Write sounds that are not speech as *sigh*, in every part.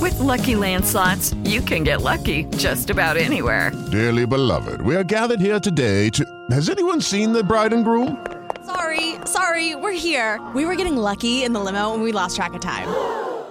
With Lucky Land slots, you can get lucky just about anywhere. Dearly beloved, we are gathered here today to... Has anyone seen the bride and groom? Sorry, sorry, we're here. We were getting lucky in the limo and we lost track of time.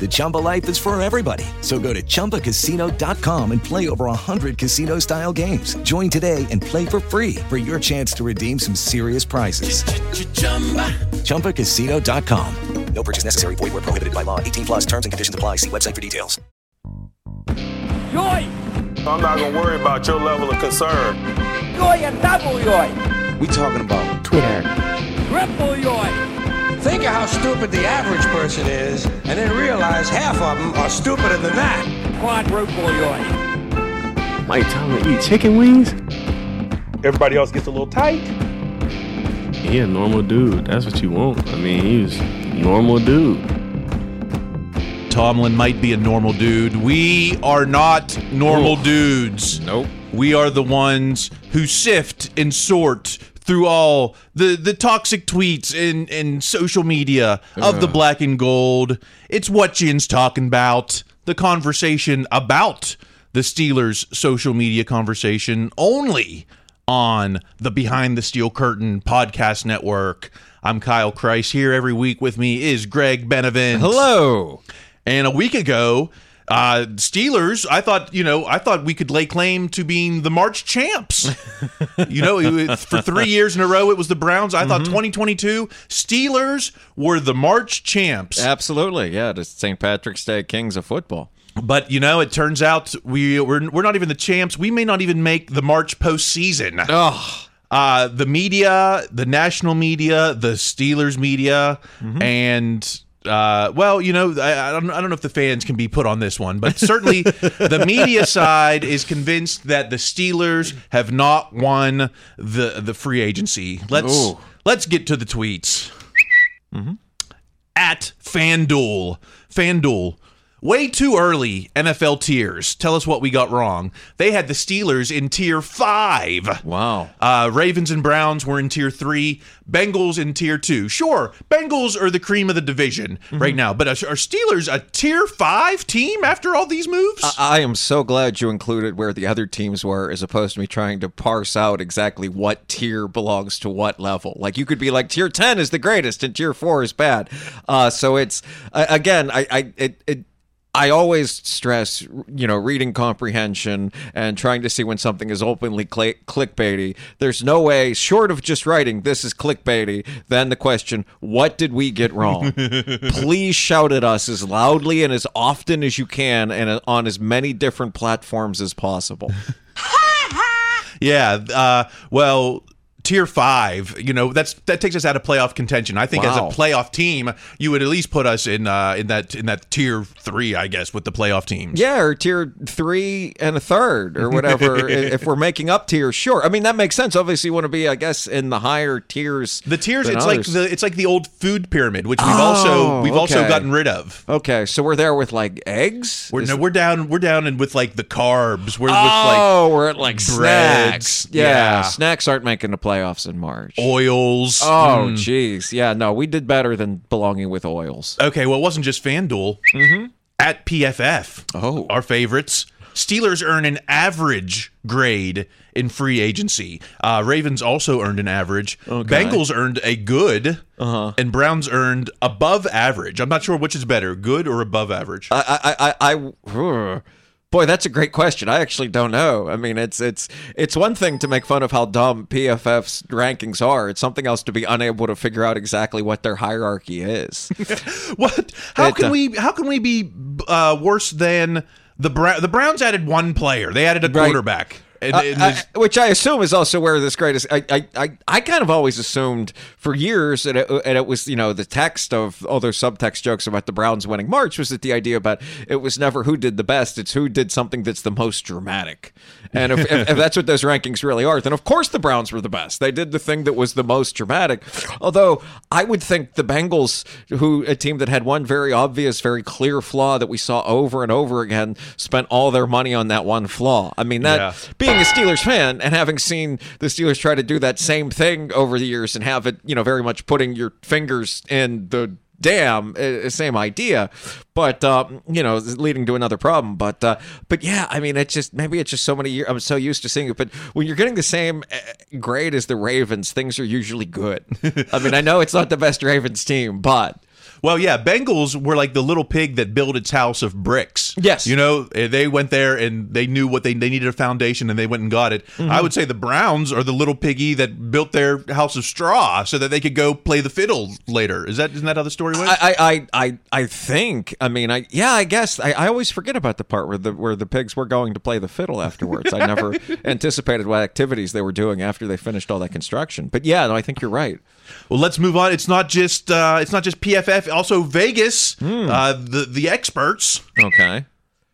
The Chumba life is for everybody. So go to ChumbaCasino.com and play over 100 casino style games. Join today and play for free for your chance to redeem some serious prizes. ChumbaCasino.com. No purchase necessary. Void where prohibited by law. 18 plus terms and conditions apply. See website for details. Yoy! I'm not going to worry about your level of concern. Yoy and double yoy! We talking about Twitter. Triple yoy! Think of how stupid the average person is, and then realize half of them are stupider than that. Quadruple yoy! Mike time to eat chicken wings? Everybody else gets a little tight. He a normal dude. That's what you want. I mean, he was normal dude. Tomlin might be a normal dude. We are not normal Ooh. dudes. Nope. We are the ones who sift and sort through all the, the toxic tweets and, and social media of the black and gold. It's what Yinz talking about. The conversation about the Steelers' social media conversation only on the Behind the Steel Curtain podcast network. I'm Kyle Chrise here every week. With me is Greg Benevent. Hello. And a week ago, uh, Steelers, I thought, you know, I thought we could lay claim to being the March champs. you know, for three years in a row, it was the Browns. I mm-hmm. thought 2022 Steelers were the March champs. Absolutely, yeah. The St. Patrick's Day Kings of football. But you know, it turns out we we're, we're not even the champs. We may not even make the March postseason. Oh. Uh, the media, the national media, the Steelers media, mm-hmm. and uh, well, you know, I, I, don't, I don't know if the fans can be put on this one, but certainly *laughs* the media side is convinced that the Steelers have not won the the free agency. Let's Ooh. let's get to the tweets. Mm-hmm. At FanDuel, FanDuel Way too early, NFL tiers. Tell us what we got wrong. They had the Steelers in tier five. Wow. Uh, Ravens and Browns were in tier three. Bengals in tier two. Sure, Bengals are the cream of the division mm-hmm. right now, but are Steelers a tier five team after all these moves? I-, I am so glad you included where the other teams were as opposed to me trying to parse out exactly what tier belongs to what level. Like you could be like tier 10 is the greatest and tier four is bad. Uh, so it's, uh, again, I, I, it, it I always stress, you know, reading comprehension and trying to see when something is openly cl- clickbaity. There's no way, short of just writing, this is clickbaity, then the question, what did we get wrong? *laughs* Please shout at us as loudly and as often as you can and on as many different platforms as possible. *laughs* yeah. Uh, well, tier five, you know, that's that takes us out of playoff contention. I think Wow. as a playoff team, you would at least put us in uh, in that in that tier three, I guess, with the playoff teams. Yeah, or tier three and a third, or whatever. *laughs* if we're making up tiers, sure. I mean, that makes sense. Obviously, you want to be, I guess, in the higher tiers. The tiers, it's like the it's like the old food pyramid, which we've Oh, also we've also gotten rid of. Okay, so we're there with like eggs. We're Is- no, we're down we're down and with like the carbs. We're oh, with we're at like breads, snacks. Yeah, yeah. snacks aren't making the playoffs in March. oils. Oh, Mm. jeez. Yeah, no, we did better than belonging with oils. Okay, well, it wasn't just FanDuel. Mm-hmm. At PFF, oh, our favorites, Steelers earn an average grade in free agency. Uh, Ravens also earned an average. Okay. Bengals earned a good, Uh-huh. and Browns earned above average. I'm not sure which is better, good or above average. I, I, I, I, boy, that's a great question. I actually don't know. I mean, it's it's it's one thing to make fun of how dumb PFF's rankings are. It's something else to be unable to figure out exactly what their hierarchy is. *laughs* what? How It, can uh, we? How can we be uh, worse than the Brown? The Browns added one player. They added a Right. Quarterback. And, Uh, I- which I assume is also where this greatest. I, I, I, I kind of always assumed for years, and it, and it was you know the text of all those subtext jokes about the Browns winning March was that the idea about it was never who did the best, it's who did something that's the most dramatic. And if, if, if that's what those rankings really are, then of course the Browns were the best. They did the thing that was the most dramatic. Although I would think the Bengals, who a team that had one very obvious, very clear flaw that we saw over and over again, spent all their money on that one flaw. I mean that Yeah. being a Steelers fan and having seen the Steelers try to do that same thing over the years and have it, you know, very much putting your fingers in the dam, uh, same idea, but um, you know, leading to another problem. But uh, but yeah, I mean, it's just maybe it's just so many years. I'm so used to seeing it, but when you're getting the same uh, grade as the Ravens, things are usually good. *laughs* I mean, I know it's not the best Ravens team, but. Well, yeah, Bengals were like the little pig that built its house of bricks. Yes. You know, eh, they went there and they knew what they they needed a foundation and they went and got it. Mm-hmm. I would say the Browns are the little piggy that built their house of straw so that they could go play the fiddle later. Is that isn't that how the story went? I, I, I, I think. I mean, I yeah. I guess I, I always forget about the part where the where the pigs were going to play the fiddle afterwards. I never *laughs* anticipated what activities they were doing after they finished all that construction. But yeah, no, I think you're right. Well, let's move on. It's not just uh, it's not just PFF, also Vegas, Hmm. uh, the the experts. Okay.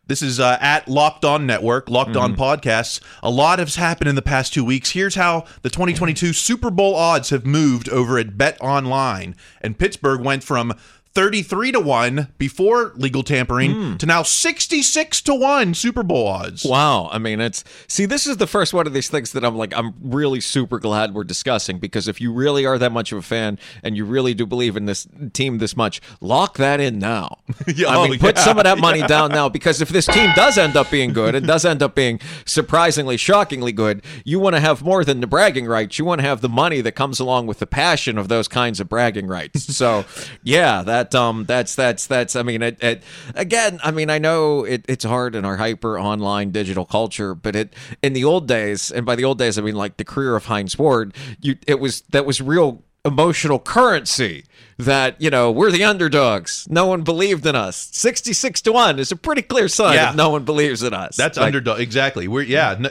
This is uh, at Locked On Network, Locked On Mm-hmm. Podcasts. A lot has happened in the past two weeks. Here's how the 2022 Super Bowl odds have moved over at Bet Online. And Pittsburgh went from 33 to 1 before legal tampering Hmm. to now 66 to 1 Super Bowl odds. Wow. I mean, it's see, this is the first one of these things that I'm like, I'm really super glad we're discussing because if you really are that much of a fan and you really do believe in this team this much, lock that in now. Yeah, *laughs* I mean, oh, put yeah, some of that money yeah. down *laughs* now because if this team does end up being good, it does end up being surprisingly, shockingly good. You want to have more than the bragging rights. You want to have the money that comes along with the passion of those kinds of bragging rights. So, yeah, that um, that's that's that's. I mean, it, it again. I mean, I know it, it's hard in our hyper online digital culture, but it in the old days, and by the old days, I mean like the career of Hines Ward. You, it was that was real emotional currency that you know we're the underdogs no one believed in us 66 to 1 is a pretty clear sign Yeah. if no one believes in us That's Like, underdog exactly. We're yeah, no,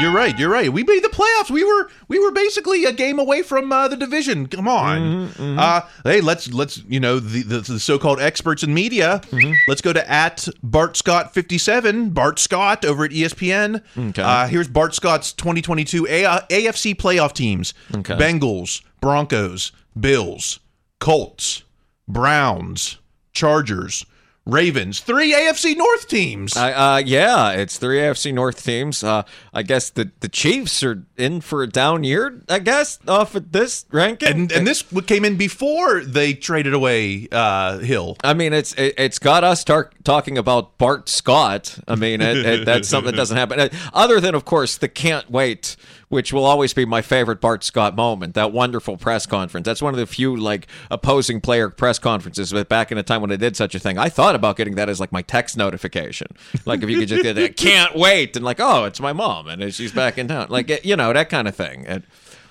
you're right. You're right. We made the playoffs. We were we were basically a game away from uh, the division. Come on. Mm-hmm, Uh, hey, let's let's you know the the, the so-called experts in media. Mm-hmm. Let's go to at Bart Scott 57. Bart Scott over at ESPN. Okay. Uh, here's Bart Scott's 2022 uh, AFC playoff teams. Okay. Bengals, Broncos, Bills, Colts, Browns, Chargers, Ravens. Three AFC North teams. I, uh, yeah, it's three AFC North teams. Uh, I guess the, the Chiefs are in for a down year. I guess off at this ranking, and and this came in before they traded away uh, Hill. I mean, it's it, it's got us tar- talking about Bart Scott. I mean, it, it, *laughs* that's something that doesn't happen. Uh, Other than, of course, the can't wait, which will always be my favorite Bart Scott moment. That wonderful press conference. That's one of the few like opposing player press conferences. But back in a time when I did such a thing, I thought about getting that as like my text notification. Like if you could just get that, can't wait, and like, oh, it's my mom, and she's back in town. Like you know that kind of thing. It,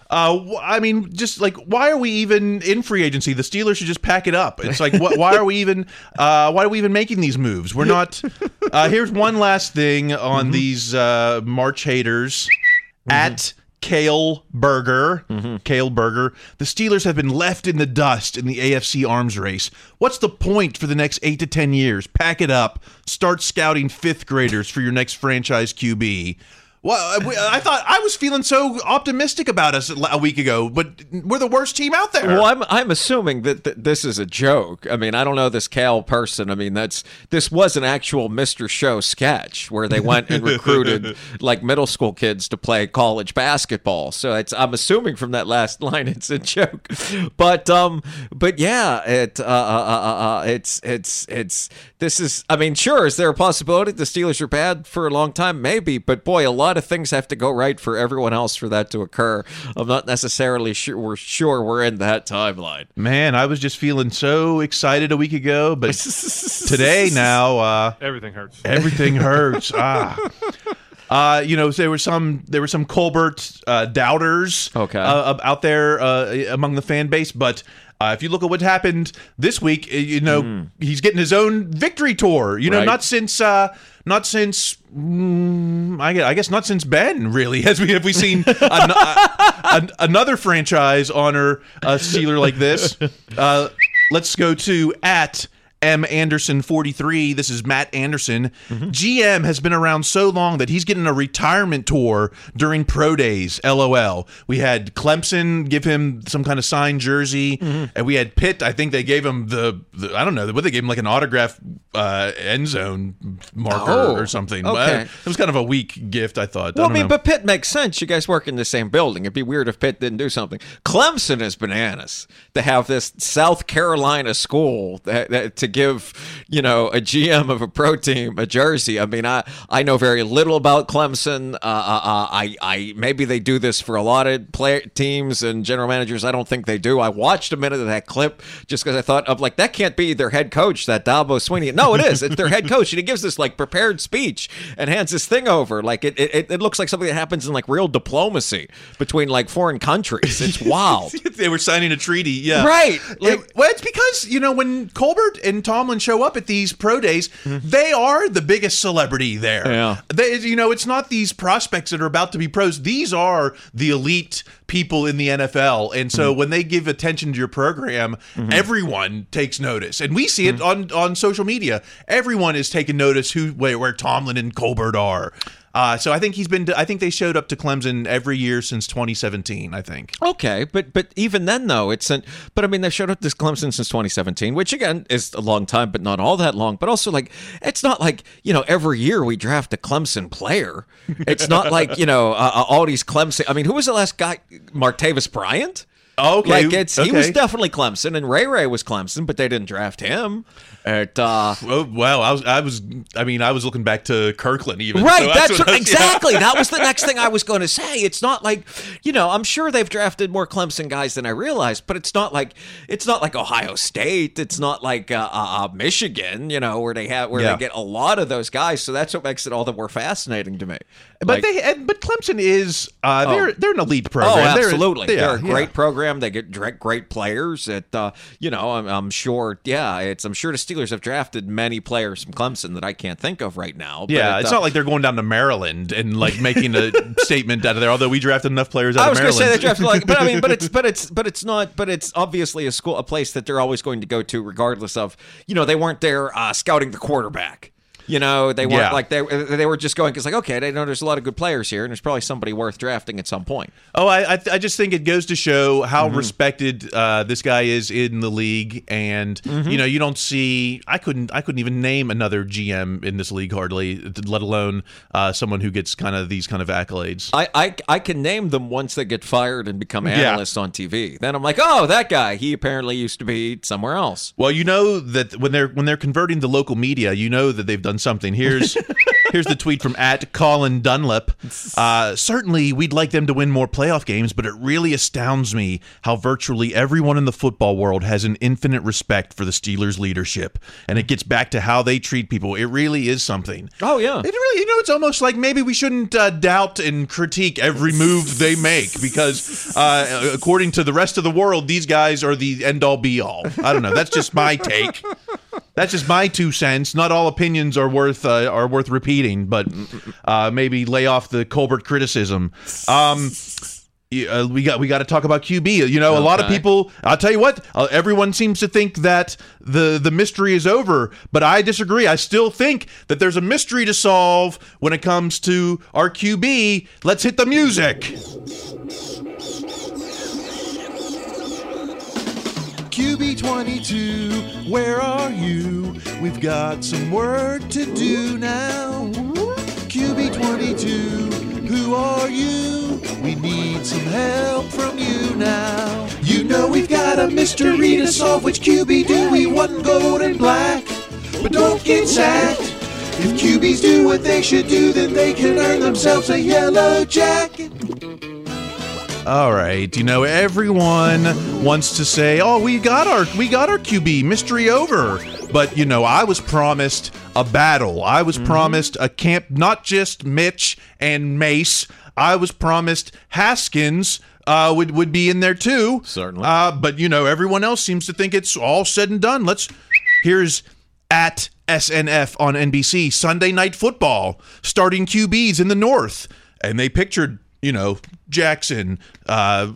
Uh, I mean, just like, why are we even in free agency? The Steelers should just pack it up. It's like, wh- why are we even? *laughs* Uh, why are we even making these moves? We're not. *laughs* Uh, here's one last thing on these uh, March haters at Kale Burger. Kale Burger. The Steelers have been left in the dust in the AFC arms race. What's the point for the next eight to 10 years? Pack it up. Start scouting fifth graders for your next franchise QB. Well, I thought I was feeling so optimistic about us a week ago, but we're the worst team out there. Well, I'm I'm assuming that th- this is a joke. I mean, I don't know this Cal person. I mean, that's this was an actual Mr. Show sketch where they went and recruited *laughs* like middle school kids to play college basketball. So it's I'm assuming from that last *laughs* line it's a joke. But um, but yeah, it uh, uh, uh, uh it's it's it's this is. I mean, sure, is there a possibility the Steelers are bad for a long time? Maybe, but boy, a lot of things have to go right for everyone else for that to occur. I'm not necessarily sure we're sure we're in that timeline. Man, I was just feeling so excited a week ago, but *laughs* today now uh, everything hurts. Everything hurts. *laughs* ah. Uh, you know, there were some there were some Colbert uh, doubters okay. uh, out there uh, among the fan base, but uh, if you look at what happened this week, uh, you know mm. he's getting his own victory tour. You know, right. not since uh, not since mm, I, guess not since Ben really *laughs* has we have we seen *laughs* an, an, another franchise honor a Steeler like this. *laughs* Uh, let's go to at M. Anderson 43. This is Matt Anderson. Mm-hmm. GM has been around so long that he's getting a retirement tour during pro days. LOL. We had Clemson give him some kind of signed jersey, mm-hmm. and we had Pitt. I think they gave him the, the I don't know what they gave him like an autograph uh, end zone marker oh, or something. Okay. it was kind of a weak gift, I thought. Well, I, I mean, know. but Pitt makes sense. You guys work in the same building. It'd be weird if Pitt didn't do something. Clemson is bananas to have this South Carolina school that, that to give you know a GM of a pro team a jersey. I mean, I I know very little about Clemson. Uh, uh, I I maybe they do this for a lot of play teams and general managers. I don't think they do. I watched a minute of that clip just because I thought of like that can't be their head coach, that Dabo Swinney. No, it is. It's their head coach, and he gives this like prepared speech and hands this thing over. Like it it, it looks like something that happens in like real diplomacy between like foreign countries. It's *laughs* wild. they were signing a treaty, yeah, right. Like, it, well, it's because you know when Colbert and Tomlin show up at these pro days, mm-hmm. they are the biggest celebrity there. Yeah, they, you know, it's not these prospects that are about to be pros. These are the elite people in the NFL, and so mm-hmm. when they give attention to your program, mm-hmm. everyone takes notice, and we see it on on social media. Everyone is taking notice who where, where Tomlin and Colbert are. Uh, so I think he's been. I think they showed up to Clemson every year since 2017. I think. Okay, but but even then though, it's an. But I mean, they showed up to Clemson since 2017, which again is a long time, but not all that long. But also like, it's not like you know every year we draft a Clemson player. It's not like you know uh, all these Clemson. I mean, who was the last guy? Martavis Bryant. Okay, like it's okay. he was definitely Clemson, and Ray Ray was Clemson, but they didn't draft him. At, uh, well, well, I was, I was, I mean, I was looking back to Kirkland, even right. So that's, that's was, exactly yeah. that was the *laughs* next thing I was going to say. It's not like, you know, I'm sure they've drafted more Clemson guys than I realized, but it's not like it's not like Ohio State. It's not like uh, uh, uh, Michigan, you know, where they have where Yeah. they get a lot of those guys. So that's what makes it all the more fascinating to me. But Like- they, and, but Clemson is, uh, they're, Oh. they're an elite program. Oh, They're- absolutely. They're a yeah. great program. They get direct, great players. That uh, you know, I'm, I'm sure. Yeah, it's. I'm sure the Steelers have drafted many players from Clemson that I can't think of right now. but Yeah, it, it's uh, not like they're going down to Maryland and like making a *laughs* statement out of there. Although we drafted enough players out I was going to say they drafted like, but I mean, but it's *laughs* but it's but it's not, but it's obviously a school, a place that they're always going to go to, regardless of you know they weren't there uh, scouting the quarterback. You know, they weren't Yeah. like they they were just going because like okay, they know there's a lot of good players here, and there's probably somebody worth drafting at some point. Oh, I, I I just think it goes to show how Mm-hmm. respected uh, this guy is in the league, and Mm-hmm. you know you don't see. I couldn't I couldn't even name another GM in this league hardly, let alone uh, someone who gets kind of these kind of accolades. I, I I can name them once they get fired and become Yeah. analysts on TV. Then I'm like, oh, that guy. He apparently used to be somewhere else. Well, you know that when they're when they're converting the local media, you know that they've done something. Here's *laughs* here's the tweet from at Colin Dunlap. Uh, certainly, we'd like them to win more playoff games, but it really astounds me how virtually everyone in the football world has an infinite respect for the Steelers' leadership, and it gets back to how they treat people. It really is something. Oh yeah. It really, you know, it's almost like maybe we shouldn't uh, doubt and critique every move they make because, uh, according to the rest of the world, these guys are the end all be all. I don't know. That's just my take. *laughs* That's just my two cents. Not all opinions are worth uh, are worth repeating, but uh, maybe lay off the Colbert criticism. Um, uh, we got we got to talk about QB. You know, a lot of people. I'll tell you what. Uh, everyone seems to think that the the mystery is over, but I disagree. I still think that there's a mystery to solve when it comes to our QB. Let's hit the music. QB22, where are you? We've got some work to do now. QB22, who are you? We need some help from you now. You know we've got a mystery to solve. Which QB do we want gold and black? But don't get sacked. If QBs do what they should do, then they can earn themselves a yellow jacket. All right, you know everyone wants to say, "Oh, we got our we got our QB mystery over." But you know, I was promised a battle. I was promised a camp not just Mitch and Mace. I was promised Haskins uh, would would be in there too. Certainly. Uh, but you know, everyone else seems to think it's all said and done. Let's here's at SNF on NBC Sunday Night Football starting QBs in the North, and they pictured you know Jackson. Uh,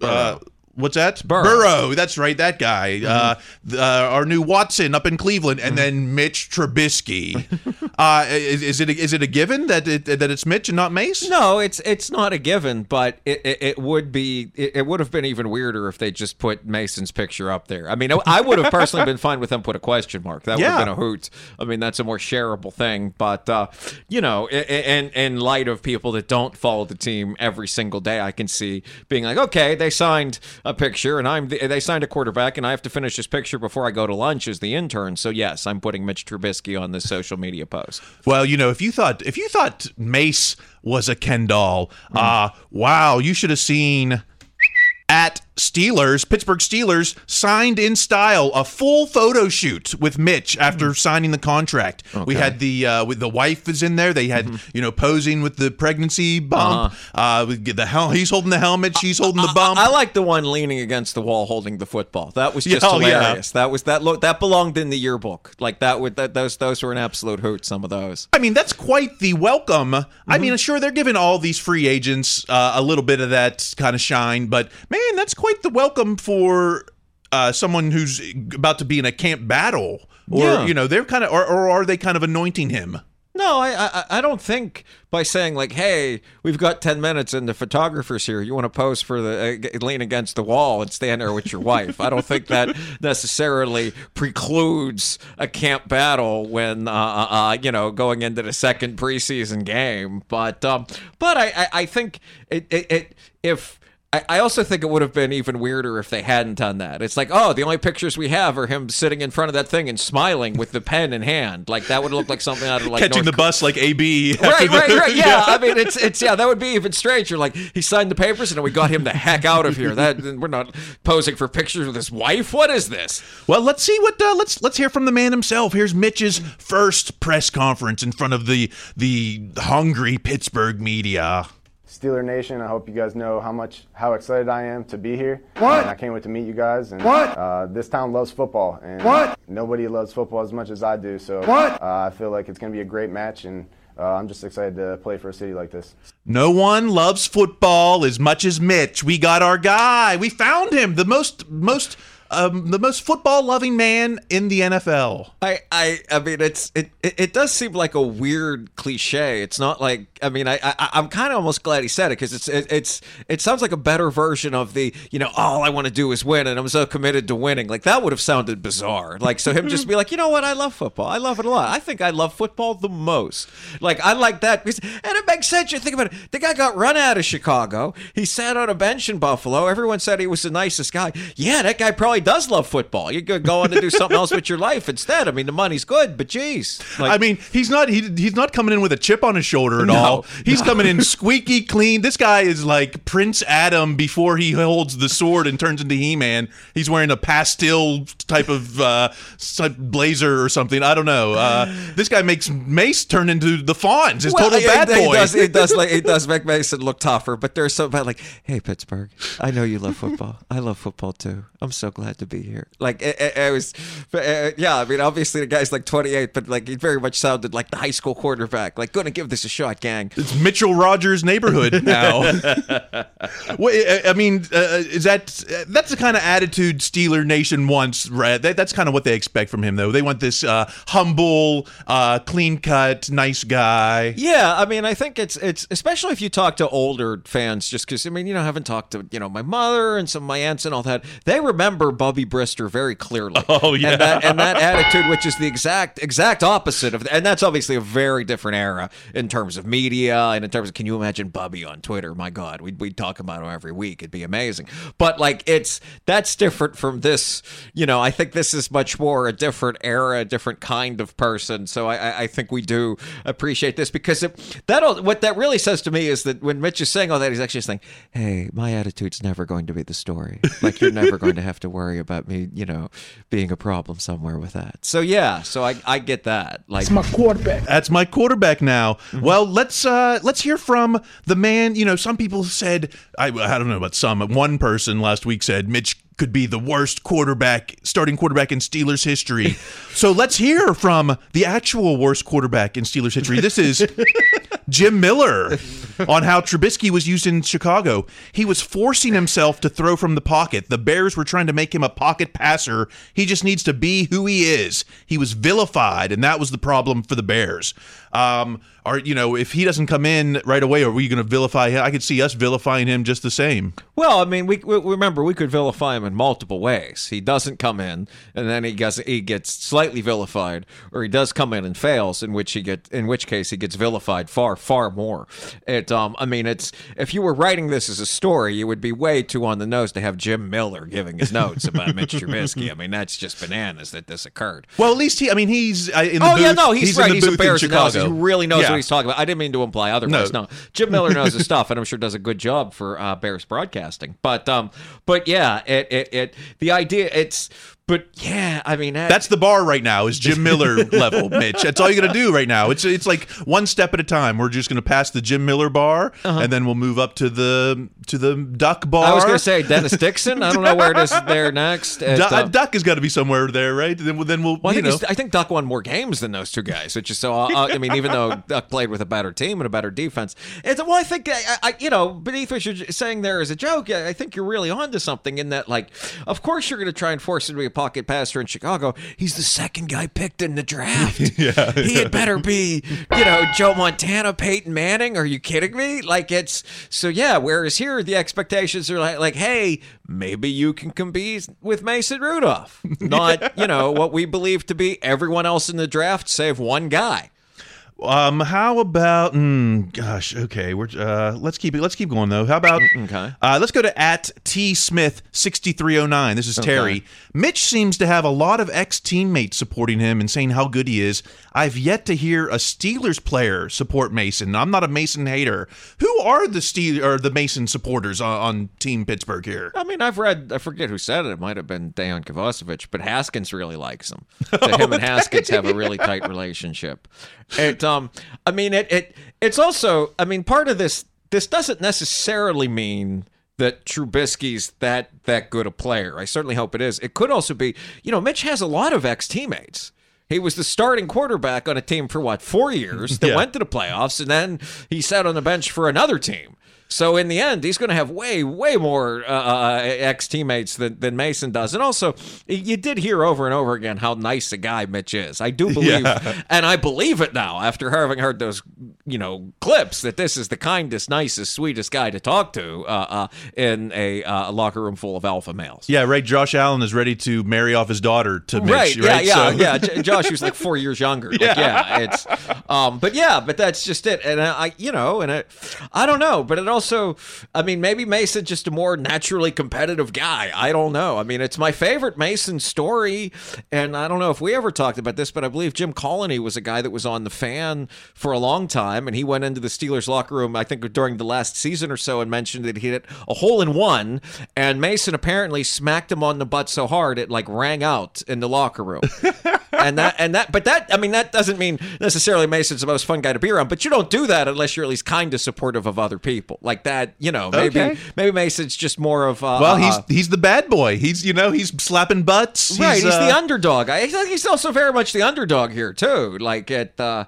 uh, what's that? Burrow. Burrow. That's right, that guy. Uh, th- uh, our new Watson up in Cleveland, and then Mitch Trubisky. *laughs* uh, is, is it a, is it a given that it, that it's Mitch and not Mace? No, it's it's not a given, but it, it, it would be it, it would have been even weirder if they just put Mason's picture up there. I mean, I would have personally been fine with them put a question mark. That would Yeah. have been a hoot. I mean, that's a more shareable thing. But uh, you know, in in light of people that don't follow the team every single day, I can see being like, okay, they signed a picture, and I'm the, they signed a quarterback, and I have to finish this picture before I go to lunch as the intern. So yes, I'm putting Mitch Trubisky on this social media post. Well, you know, if you thought if you thought Mace was a Ken doll, uh, wow, you should have seen at Steelers, Pittsburgh Steelers signed in style a full photo shoot with Mitch after signing the contract. We had the uh, with the wife is in there. They had you know posing with the pregnancy bump. uh we get the hell he's holding the helmet, she's holding the bump. I like the one leaning against the wall holding the football. That was *laughs* just Yeah, oh, yeah. hilarious. That was that look that belonged in the yearbook. Like that would that those those were an absolute hoot. Some of those. I mean, that's quite the welcome. I mean, sure, they're giving all these free agents uh, a little bit of that kind of shine, but man, that's quite the welcome for uh, someone who's about to be in a camp battle. Or, Yeah. you know, they're kind of, or, or are they kind of anointing him? No, I, I I don't think by saying like, "Hey, we've got ten minutes and the photographer's here. You want to pose for the uh, lean against the wall and stand there with your wife." I don't think that *laughs* necessarily precludes a camp battle when uh, uh, uh, you know going into the second preseason game. But um, but I I, I think it, it, it if. I I also think it would have been even weirder if they hadn't done that. It's like, oh, the only pictures we have are him sitting in front of that thing and smiling with the pen in hand. Like that would look like something out of like Catching North the bus like AB. right, right, right. *laughs* Yeah. I mean, it's it's yeah. That would be even stranger. Like he signed the papers and we got him the heck out of here. That we're not posing for pictures with his wife. What is this? Well, let's see what uh, let's let's hear from the man himself. Here's Mitch's first press conference in front of the the hungry Pittsburgh media. Steeler Nation, I hope you guys know how much how excited I am to be here. What? And I can't wait to meet you guys. And, What? Uh, this town loves football, and What? nobody loves football as much as I do. So What? Uh, I feel like it's going to be a great match, and uh, I'm just excited to play for a city like this. No one loves football as much as Mitch. We got our guy. We found him. The most most um, the most football loving man in the NFL. I, I, I mean, it's it, it, does seem like a weird cliche. It's not like I mean, I, I I'm kind of almost glad he said it because it's it, it's it sounds like a better version of the you know all I want to do is win and I'm so committed to winning. Like that would have sounded bizarre. Like so him just be like, you know what, I love football. I love it a lot. I think I love football the most. Like I like that because and it makes sense. You think about it. The guy got run out of Chicago. He sat on a bench in Buffalo. Everyone said he was the nicest guy. Yeah, that guy probably does love football. You could go on to do something else with your life instead. I mean, the money's good, but geez. Like, I mean, he's not he, he's not coming in with a chip on his shoulder at No, all. He's coming in *laughs* squeaky clean. This guy is like Prince Adam before he holds the sword and turns into He-Man. He's wearing a pastel type of uh, blazer or something. I don't know. Uh, this guy makes Mace turn into the Fonz, his Well, total bad it, boy. does, it does like it does *laughs* make Mason look tougher, but there's something about like, hey Pittsburgh, I know you love football. I love football too. I'm so glad glad to be here. Like it was, uh, yeah. I mean, obviously the guy's like 28, but like he very much sounded like the high school quarterback. Like, gonna give this a shot, gang. It's Mitchell Rogers' neighborhood *laughs* now. Wait, I mean, uh, is that that's the kind of attitude Steeler Nation wants? Right? That, that's kind of what they expect from him, though. They want this uh, humble, uh, clean cut, nice guy. Yeah, I mean, I think it's it's especially if you talk to older fans, just because I mean, you know, I haven't talked to you know my mother and some of my aunts and all that. They remember Bubby Brister very clearly. *laughs* Oh yeah, and that, and that attitude, which is the exact exact opposite of, and that's obviously a very different era in terms of media and in terms of. Can you imagine Bubby on Twitter? My God, we'd we'd talk about him every week. It'd be amazing. But like, it's that's different from this. You know, I think this is much more a different era, a different kind of person. So I I think we do appreciate this because it, that what that really says to me is that when Mitch is saying all that, he's actually saying, "Hey, my attitude's never going to be the story. Like you're never going to have to worry about me, you know, being a problem somewhere with that." So yeah, so I I get that. Like it's my quarterback. That's my quarterback now. Mm-hmm. Well, let's uh let's hear from the man. You know, some people said I I don't know about some. One person last week said Mitch could be the worst quarterback, starting quarterback in Steelers history. *laughs* so let's hear from the actual worst quarterback in Steelers history. This is *laughs* Jim Miller on how Trubisky was used in Chicago. He was forcing himself to throw from the pocket. The Bears were trying to make him a pocket passer. He just needs to be who he is. He was vilified, and that was the problem for the Bears. Um, are you know if he doesn't come in right away, are we going to vilify him? I could see us vilifying him just the same. Well, I mean, we, we remember we could vilify him in multiple ways. He doesn't come in, and then he gets he gets slightly vilified, or he does come in and fails, in which he get in which case he gets vilified far far more. It um, I mean, it's if you were writing this as a story, it would be way too on the nose to have Jim Miller giving his notes about Mitch *laughs* Trubisky. I mean, that's just bananas that this occurred. Well, at least he, I mean, he's uh, in the oh booth. yeah, no, he's, he's right. In the he's booth a Bears in Chicago. Who really knows Yeah. what he's talking about. I didn't mean to imply otherwise. No, Jim Miller knows his *laughs* stuff, and I'm sure does a good job for uh, Bears broadcasting. But um, but yeah, it it, it the idea it's. But yeah, I mean that, That's the bar right now. Is Jim Miller *laughs* level, Mitch? That's all you got to do right now. It's it's like one step at a time. We're just going to pass the Jim Miller bar, and then we'll move up to the to the Duck bar. Uh-huh. I was going to say Dennis Dixon. I don't know where it is there next. It, Du- um, Duck has got to be somewhere there, right? Then we'll then we'll Well, I you think, know. I think Duck won more games than those two guys, which is so. Uh, I mean, even though Duck played with a better team and a better defense, it's well. I think I, I you know, beneath what you're saying there is a joke, I I think you're really onto something in that. Like, of course, you're going to try and force him to be a pocket passer in Chicago. He's the second guy picked in the draft. *laughs* yeah, he had better be, you know, Joe Montana, Peyton Manning. Are you kidding me? Like it's so yeah. Whereas here, the expectations are like, like, hey, maybe you can compete with Mason Rudolph, *laughs* not you know what we believe to be everyone else in the draft, save one guy. Um, how about? Mm, gosh, okay. We're uh, let's keep it. Let's keep going though. How about? *clears throat* Okay. Uh, let's go to at T Smith sixty three oh nine. This is Okay. Terry. Mitch seems to have a lot of ex teammates supporting him and saying how good he is. I've yet to hear a Steelers player support Mason. I'm not a Mason hater. Who are the Steel or the Mason supporters on, on Team Pittsburgh here? I mean, I've read, I forget who said it. It might have been Dejan Kovacevic, but Haskins really likes him. *laughs* So him and Haskins have a really tight relationship. It, um, I mean, it, it, it's also, I mean, part of this, this doesn't necessarily mean that Trubisky's that that good a player. I certainly hope it is. It could also be, you know, Mitch has a lot of ex teammates. He was the starting quarterback on a team for what four years that *laughs* Yeah. went to the playoffs, and then he sat on the bench for another team. So in the end, he's going to have way, way more uh, uh, ex teammates than, than Mason does. And also, you did hear over and over again how nice a guy Mitch is. I do *laughs* believe, Yeah. and I believe it now after having heard those, you know, clips that this is the kindest, nicest, sweetest guy to talk to uh, uh, in a uh, locker room full of alpha males. Yeah, right. Josh Allen is ready to marry off his daughter to Mitch. Right, Right, yeah, yeah, So- yeah. *laughs* Josh was like four years younger. Like, yeah. it's, um, but yeah, but that's just it. And I, you know, and it, I don't know, but it also, I mean, maybe Mason just a more naturally competitive guy. I don't know. I mean, it's my favorite Mason story, and I don't know if we ever talked about this, but I believe Jim Colony was a guy that was on the fan for a long time, and he went into the Steelers locker room, I think during the last season or so, and mentioned that he hit a hole in one, and Mason apparently smacked him on the butt so hard it like rang out in the locker room. *laughs* and that and that but that I mean that doesn't mean necessarily Mason's the most fun guy to be around, but you don't do that unless you're at least kind of supportive of other people. Like that, you know, maybe Okay. maybe Mason's just more of uh, Well, he's uh, he's the bad boy. He's you know he's slapping butts. right. He's, uh, the underdog. I think he's also very much the underdog here too. Like at, uh,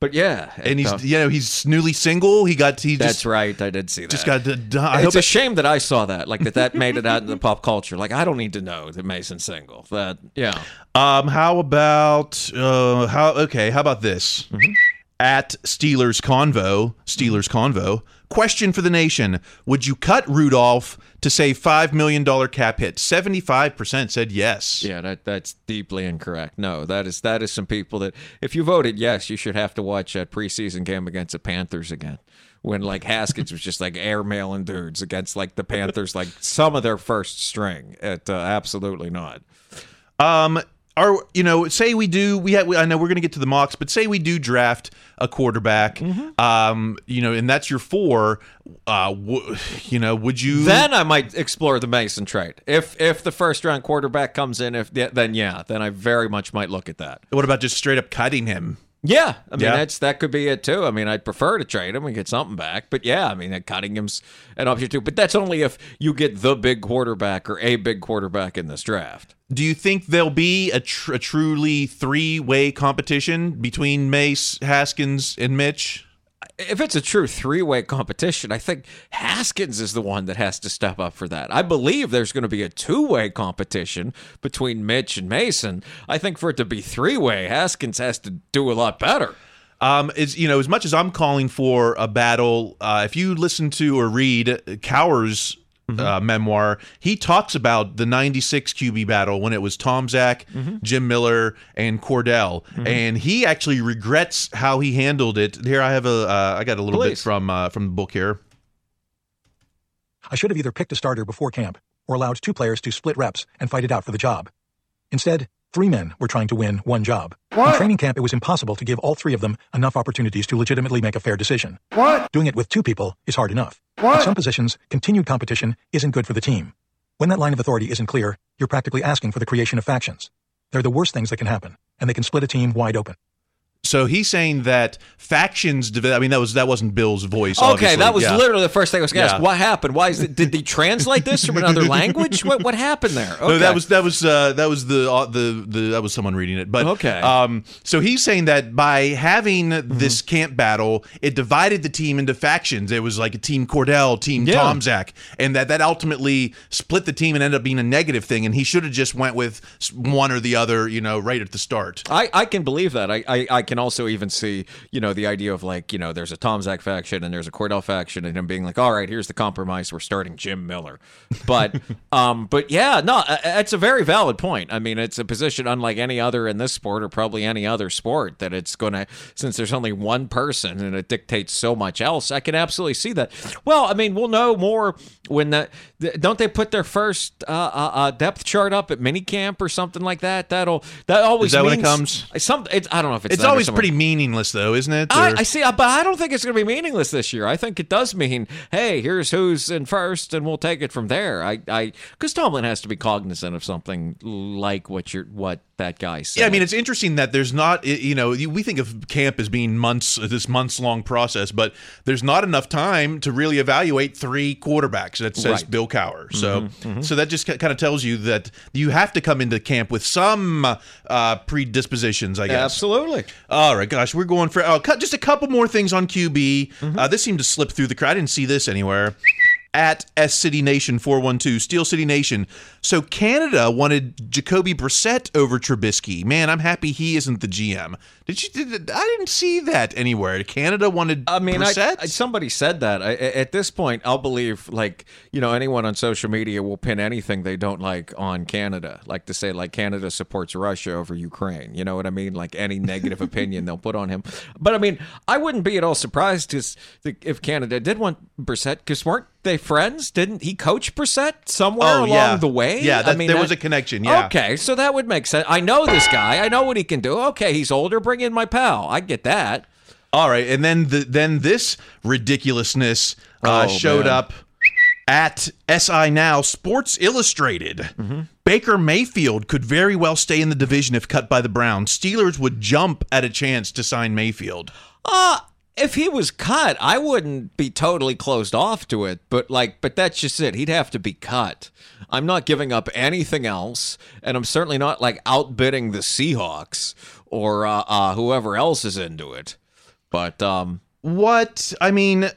but yeah, and he's uh, you know he's newly single. He got he that's just right. I did see that. just got. To, I it's a it- shame that I saw that, like that that made it out in the pop culture. Like I don't need to know that Mason's single. That yeah. Um, how about uh, how? Okay, how about this? Mm-hmm. At Steelers Convo, Steelers Convo. Question for the nation: Would you cut Rudolph to save five million dollar cap hit? Seventy five percent said yes. Yeah, that that's deeply incorrect. No, that is that is some people that if you voted yes, you should have to watch that preseason game against the Panthers again. When like Haskins was just like airmailing dudes against like the Panthers, like some of their first string. It uh, absolutely not. Um, are you know? Say we do. We have. I know we're going to get to the mocks, but say we do draft a quarterback. Mm-hmm. Um, you know, and that's your four. Uh, w- you know, would you Then I might explore the Mason trade. If if the first round quarterback comes in, if then yeah, then I very much might look at that. What about just straight up cutting him? Yeah, I mean Yeah. that's that could be it too. I mean, I'd prefer to trade him and get something back, but yeah, I mean, cutting him's an option too. But that's only if you get the big quarterback or a big quarterback in this draft. Do you think there'll be a, tr- a truly three way competition between Mace, Haskins, and Mitch? If it's a true three-way competition, I think Haskins is the one that has to step up for that. I believe there's going to be a two-way competition between Mitch and Mason. I think for it to be three-way, Haskins has to do a lot better. Um, is you know as much as I'm calling for a battle, uh, if you listen to or read Cowher's uh, memoir, he talks about the '96 QB battle when it was Tomczak, Jim Miller, and Kordell, and he actually regrets how he handled it. Here I have a, uh, I got a little bit from uh, from the book here. I should have either picked a starter before camp or allowed two players to split reps and fight it out for the job. Instead, three men were trying to win one job. In training camp, it was impossible to give all three of them enough opportunities to legitimately make a fair decision. What? Doing it with two people is hard enough. What? At some positions, continued competition isn't good for the team. When that line of authority isn't clear, you're practically asking for the creation of factions. They're the worst things that can happen, and they can split a team wide open. So he's saying that factions. I mean, that was that wasn't Bill's voice. Okay, obviously. that was Yeah. literally the first thing I was going to Yeah. ask. What happened? Why is it? Did they translate this from another *laughs* language? What what happened there? No, that was that was uh, that was the uh, the the that was someone reading it. But Okay. um, so he's saying that by having Mm-hmm. this camp battle, it divided the team into factions. It was like a team Kordell, team Yeah. Tomczak, and that that ultimately split the team and ended up being a negative thing. And he should have just went with one or the other, you know, right at the start. I, I can believe that. I, I, I can also even see, you know, the idea of like, you know, there's a Tomczak faction and there's a Kordell faction and him being like, all right, here's the compromise. We're starting Jim Miller. But, *laughs* um, but yeah, no, it's a very valid point. I mean, it's a position unlike any other in this sport or probably any other sport that it's going to, since there's only one person and it dictates so much else, I can absolutely see that. Well, I mean, we'll know more when that, th- don't they put their first uh, uh, uh, depth chart up at minicamp or something like that? That'll, that always Is that when it comes? some, it's, I don't know if it's It's always pretty meaningless, though, isn't it? I, I see, but I don't think it's going to be meaningless this year. I think it does mean, hey, here's who's in first, and we'll take it from there. I, I, because Tomlin has to be cognizant of something like what you're, what that guy said. Yeah, I mean, it's interesting that there's not, you know, we think of camp as being months, this months long process, but there's not enough time to really evaluate three quarterbacks. That says Right. Bill Cowher. So, Mhm, mhm. so that just kind of tells you that you have to come into camp with some uh, predispositions, I guess. Absolutely. All right, gosh, we're going for oh, cut just a couple more things on QB. Mm-hmm. Uh, this seemed to slip through the crowd. I didn't see this anywhere. At S City Nation 412, Steel City Nation. So Canada wanted Jacoby Brissett over Trubisky. Man, I'm happy he isn't the GM. Did you? Did, I didn't see that anywhere. Canada wanted I mean, I, Brissett. I- somebody said that. I- at this point, I'll believe like you know anyone on social media will pin anything they don't like on Canada, like to say like Canada supports Russia over Ukraine. You know what I mean? Like any negative *laughs* opinion they'll put on him. But I mean, I wouldn't be at all surprised if Canada did want Brissett because weren't they friends? Didn't he coach Brissett somewhere Oh, along yeah. the way? Yeah, I mean there that- was a connection, yeah. Okay, so that would make sense. I know this guy. I know what he can do. Okay, he's older. Bring in my pal. I get that. All right, and then the, then this ridiculousness uh, Oh, showed man. up At SI Now, Sports Illustrated, Mm-hmm. Baker Mayfield could very well stay in the division if cut by the Browns. Steelers would jump at a chance to sign Mayfield. Uh if he was cut, I wouldn't be totally closed off to it, but like but that's just it. He'd have to be cut. I'm not giving up anything else, and I'm certainly not like outbidding the Seahawks or uh, uh whoever else is into it. But um What I mean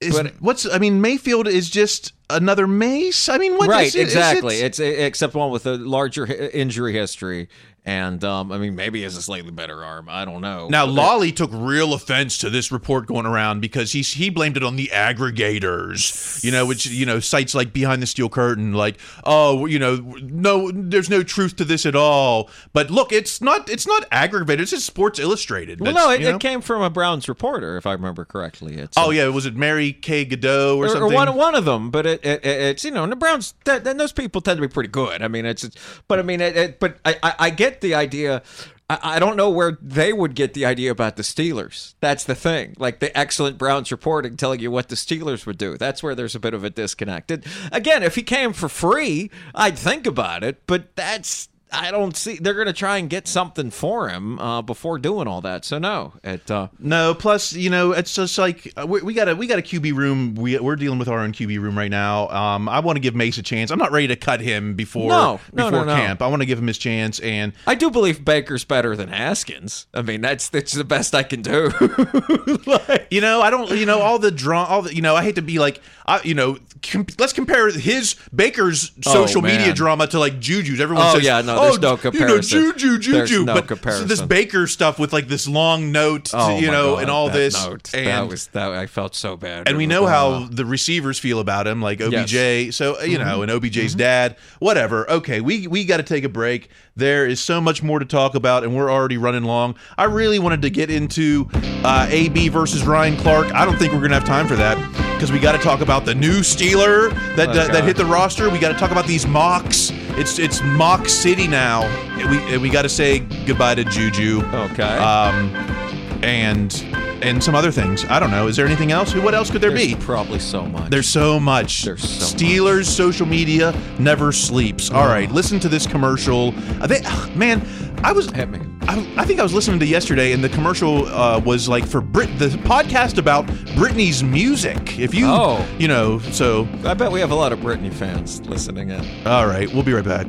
is But- what's I mean Mayfield is just another Mace. I mean, what right, is it- is exactly. it- it's except one with a larger injury history, and um, I mean maybe has a slightly better arm. I don't know. Now But- Lolly took real offense to this report going around because he he blamed it on the aggregators, you know, which you know sites like Behind the Steel Curtain, like oh, you know, no, there's no truth to this at all. But look, it's not it's not aggregated. It's just Sports Illustrated. Well, no, it, you know? it came from a Browns reporter, if I remember correctly. It's Oh uh, yeah, was it Mary Kay Cabot or, or, something? or one one of them, but it, it, it- it's you know and the Browns that, those people tend to be pretty good. I mean, it's, it's but I mean, it, it, but I, I I get the idea. I, I don't know where they would get the idea about the Steelers. That's the thing. Like the excellent Browns reporting telling you what the Steelers would do. That's where there's a bit of a disconnect. And again, if he came for free, I'd think about it. But that's I don't see. They're going to try and get something for him uh, before doing all that. So no, it. Uh, No, plus you know it's just like uh, we, we got a we got a QB room. We we're dealing with our own QB room right now. Um, I want to give Mace a chance. I'm not ready to cut him before No, no, before no, camp. I want to give him his chance. And I do believe Baker's better than Haskins. I mean, that's that's the best I can do. *laughs* you know, I don't. You know, all the draw. All the you know. I hate to be like, I, you know, com- let's compare his Baker's Oh, social media drama to like Juju's. Everyone Oh, says, yeah, no, there's oh, no You know, comparison. Juju, Juju. No but comparison. this Baker stuff with like this long note, Oh, you know, God, and all this, note. and that was that. I felt so bad. and we know how the receivers feel about him, like OBJ. Yes. So uh, you know, Mhm. and OBJ's dad, whatever. Okay, we we got to take a break. There is so much more to talk about, and we're already running long. I really wanted to get into uh, AB versus Ryan Clark. I don't think we're gonna have time for that because we got to talk about the new Steeler that that, that hit the roster. We got to talk about these mocks. It's it's mock city now. And we and we got to say goodbye to Juju. Okay. Um, and and some other things. I don't know. Is there anything else? What else could there There's be? Probably so much. There's so much. There's so much. Steelers social media never sleeps. All right, listen to this commercial. I think, man, I was. Hit me. I, I think I was listening to yesterday, and the commercial uh, was like for Brit, the podcast about Britney's music. If you, Oh. you know, so I bet we have a lot of Britney fans listening in. all right, we'll be right back.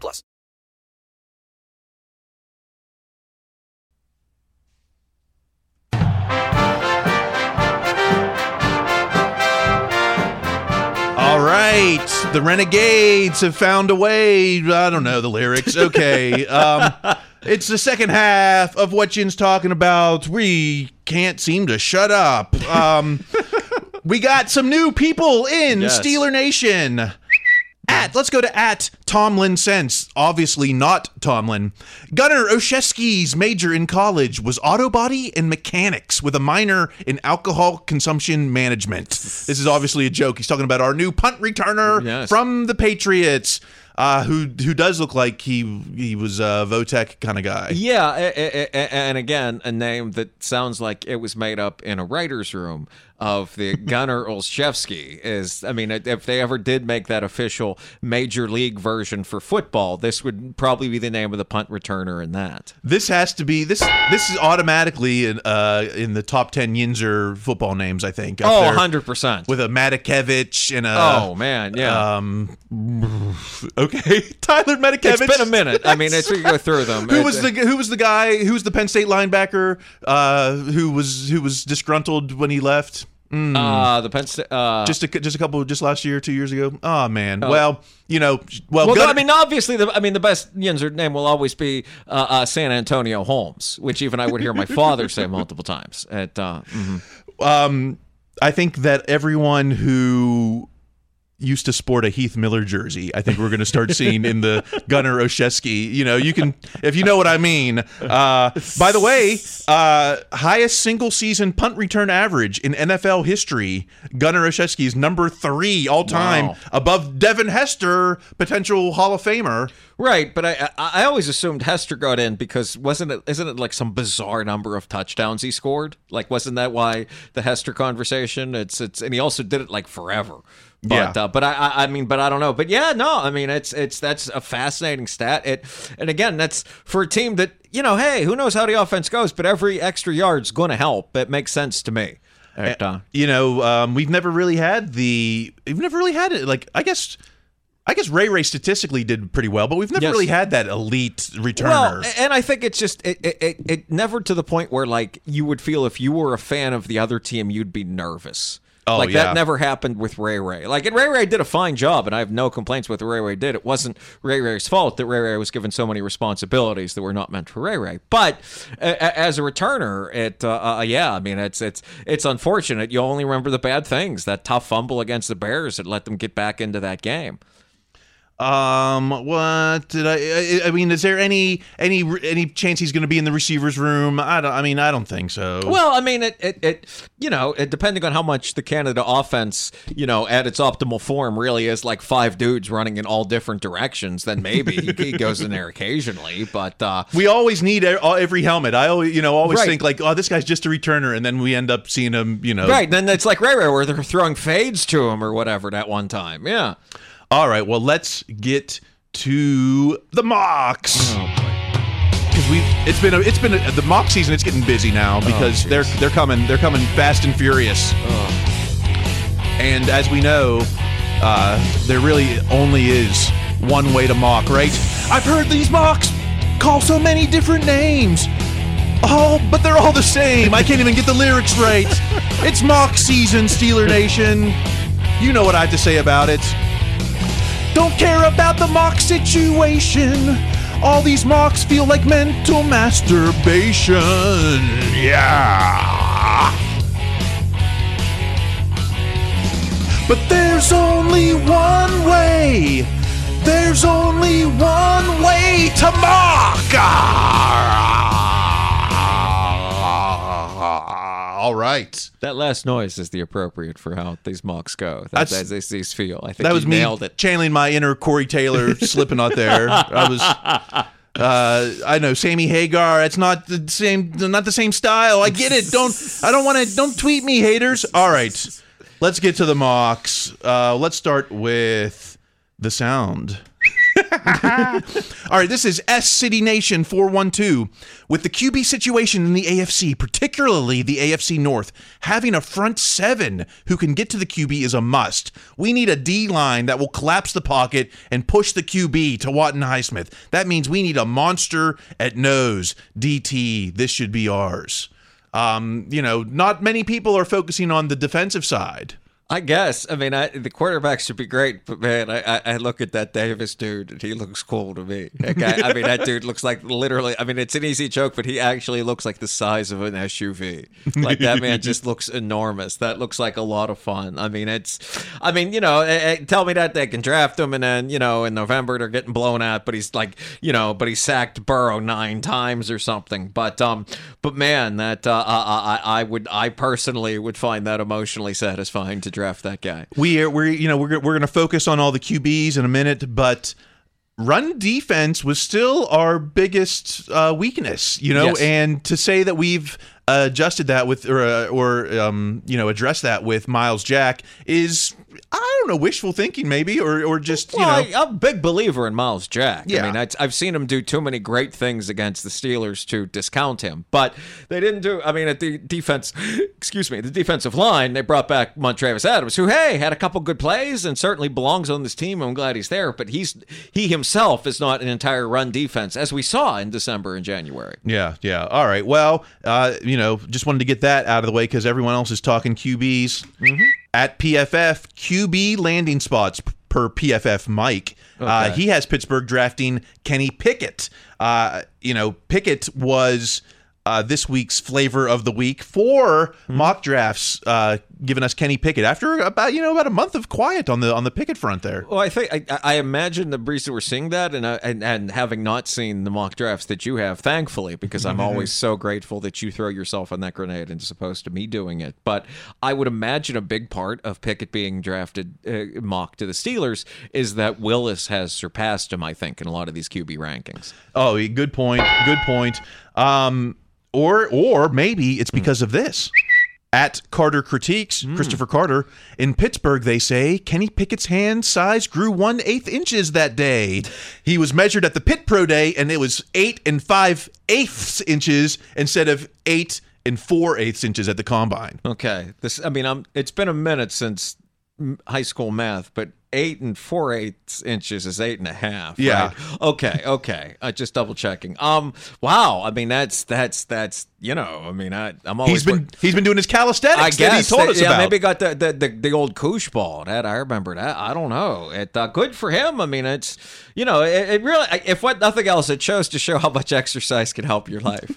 plus. All right, the Renegades have found a way. I don't know the lyrics. Okay, um, *laughs* it's the second half of what Yinz talking about. We can't seem to shut up. Um, *laughs* we got some new people in Yes. Steeler Nation. At let's go to at Tomlin Sense. Obviously not Tomlin. Gunnar Olszewski's major in college was auto body and mechanics with a minor in alcohol consumption management. This is obviously a joke. He's talking about our new punt returner Yes. from the Patriots, uh, who who does look like he he was a Votech kind of guy. Yeah, and again, a name that sounds like it was made up in a writer's room of the *laughs* Gunnar Olszewski is, I mean, if they ever did make that official major league version for football, this would probably be the name of the punt returner in that. This has to be this. This is automatically in uh, in the top ten Yinzer football names. I think. Oh, 100%. With a Matakevich and a. Oh, man, yeah. Um. Okay, *laughs* Tyler Matakevich. It's been a minute. I mean, it's we go through them. Who was the Who was the guy? Who was the Penn State linebacker? Uh, who was who was disgruntled when he left? Uh, the Penn State. Uh, just a just a couple just last year, two years ago. Oh man. Oh. Well, you know, well, well, I mean, obviously, the I mean, the best Yinzer name will always be uh, uh, Santonio Holmes, which even I would hear my father say multiple times. At uh, mhm. um, I think that everyone who used to sport a Heath Miller jersey, I think we're going to start seeing in the Gunnar Olszewski. You know, you can if you know what I mean. Uh, by the way, uh, highest single season punt return average in NFL history. Gunnar Olszewski is number three all time, Wow. above Devin Hester, potential Hall of Famer. Right, but I, I I always assumed Hester got in because wasn't it isn't it like some bizarre number of touchdowns he scored? Like wasn't that why the Hester conversation? It's it's and he also did it like forever. But Yeah. uh, but I, I I mean but I don't know. But yeah, no, I mean it's it's that's a fascinating stat. It and again that's for a team that you know hey who knows how the offense goes, but every extra yard's going to help. It makes sense to me. Uh, you know, um, we've never really had the we've never really had it. Like I guess, I guess Ray Ray statistically did pretty well, but we've never Yes. really had that elite returner. Well, and I think it's just it, it, it, it never to the point where like you would feel if you were a fan of the other team, you'd be nervous. Oh, like yeah. that never happened with Ray Ray. Like and Ray Ray did a fine job, and I have no complaints with what Ray Ray did. It wasn't Ray Ray's fault that Ray Ray was given so many responsibilities that were not meant for Ray Ray. But uh, as a returner, it uh, uh, yeah, I mean it's it's it's unfortunate. You only remember the bad things. That tough fumble against the Bears that let them get back into that game. Um, what did I, I? I mean, is there any any any chance he's going to be in the receivers room? I don't. I mean, I don't think so. Well, I mean, it, it, it you know, it, depending on how much the Canada offense, you know, at its optimal form really is like five dudes running in all different directions, then maybe he, he goes in there occasionally. But uh, we always need every helmet. I always, you know, always Right. think like, oh, this guy's just a returner, and then we end up seeing him, you know. right, then it's like Ray Ray where they're throwing fades to him or whatever that one time. Yeah. All right. Well, let's get to the mocks. Because we, it's been a, it's been a, the mock season. It's getting busy now because they're they're coming they're coming fast and furious. And as we know, uh, there really only is one way to mock, right? I've heard these mocks call so many different names. Oh, but they're all the same. I can't even get the lyrics right. it's mock season, Steeler Nation. You know what I have to say about it. Don't care about the mock situation. All these mocks feel like mental masturbation. Yeah. But there's only one way. There's only one way to mock. All right. That last noise is the appropriate for how these mocks go. That's, That's- as these, feel. I think that was me it. channeling my inner Corey Taylor *laughs* slipping out there. I was. Uh, I know Sammy Hagar. It's not the same. Not the same style. I get it. Don't. I don't want to. Don't tweet me, haters. All right. Let's get to the mocks. Uh, let's start with the sound. *laughs* All right, this is S City Nation 412. With the QB situation in the AFC, particularly the AFC North, having a front seven who can get to the QB is a must. We need a D line that will collapse the pocket and push the QB to Watt and Highsmith. That means we need a monster at nose. DT, this should be ours. Um, you know, not many people are focusing on the defensive side. I guess. I mean, I, the quarterback should be great, but man, I, I, I look at that Davis dude, and he looks cool to me. Guy, I mean, that *laughs* dude looks like literally. I mean, it's an easy joke, but he actually looks like the size of an SUV. Like that man *laughs* just looks enormous. That looks like a lot of fun. I mean, it's. I mean, you know, eh, eh, tell me that they can draft him, and then you know, in November they're getting blown out, but he's like, you know, but he sacked Burrow nine times or something. But um, but man, that uh, I, I I would I personally would find that emotionally satisfying to draft that guy. We are we're you know we're we're going to focus on all the QBs in a minute, but run defense was still our biggest uh, weakness, you know, Yes. and to say that we've adjusted that with or uh, or um, you know addressed that with Myles Jack is I don't know, wishful thinking maybe, or or just you know. I, I'm a big believer in Myles Jack. Yeah. I mean, I, I've seen him do too many great things against the Steelers to discount him. But they didn't do. I mean, at the defense, *laughs* excuse me, the defensive line, they brought back Montravius Adams, who hey had a couple good plays and certainly belongs on this team. I'm glad he's there. But he's he himself is not an entire run defense, as we saw in December and January. Yeah, yeah. All right. Well, uh, you know, just wanted to get that out of the way because everyone else is talking QBs Mm-hmm. At PFF. QB landing spots per PFF Mike. Uh, he has Pittsburgh drafting Kenny Pickett. Uh, you know, Pickett was. Uh, this week's flavor of the week for Hmm. mock drafts, giving us Kenny Pickett after about you know about a month of quiet on the on the Pickett front there. Well, I think I, I imagine the reason we're seeing that, and, uh, and and having not seen the mock drafts that you have, thankfully, because I'm Mhm. always so grateful that you throw yourself on that grenade and as opposed to me doing it. But I would imagine a big part of Pickett being drafted uh, mock to the Steelers is that Willis has surpassed him. I think in a lot of these QB rankings. Oh, good point. Good point. Um, or or maybe it's because of this. At Carter Critiques, hmm. Christopher Carter in Pittsburgh, they say Kenny Pickett's hand size grew one eighth inches that day. He was measured at the Pitt Pro Day, and it was eight and five eighths inches instead of eight and four eighths inches at the combine. Okay, this I mean, I'm. It's been a minute since high school math, but eight and four eighths inches is eight and a half. Yeah. right? Okay. Okay. Uh, just double checking. Um. Wow. I mean, that's that's that's you know. I mean, I I'm always He's been he's been doing his calisthenics I that guess he told that- us yeah, about. maybe got the, the the the old koosh ball. That I remember that. I don't know. It uh, good for him. I mean, it's you know, it, it really. If what nothing else, it shows to show how much exercise can help your life.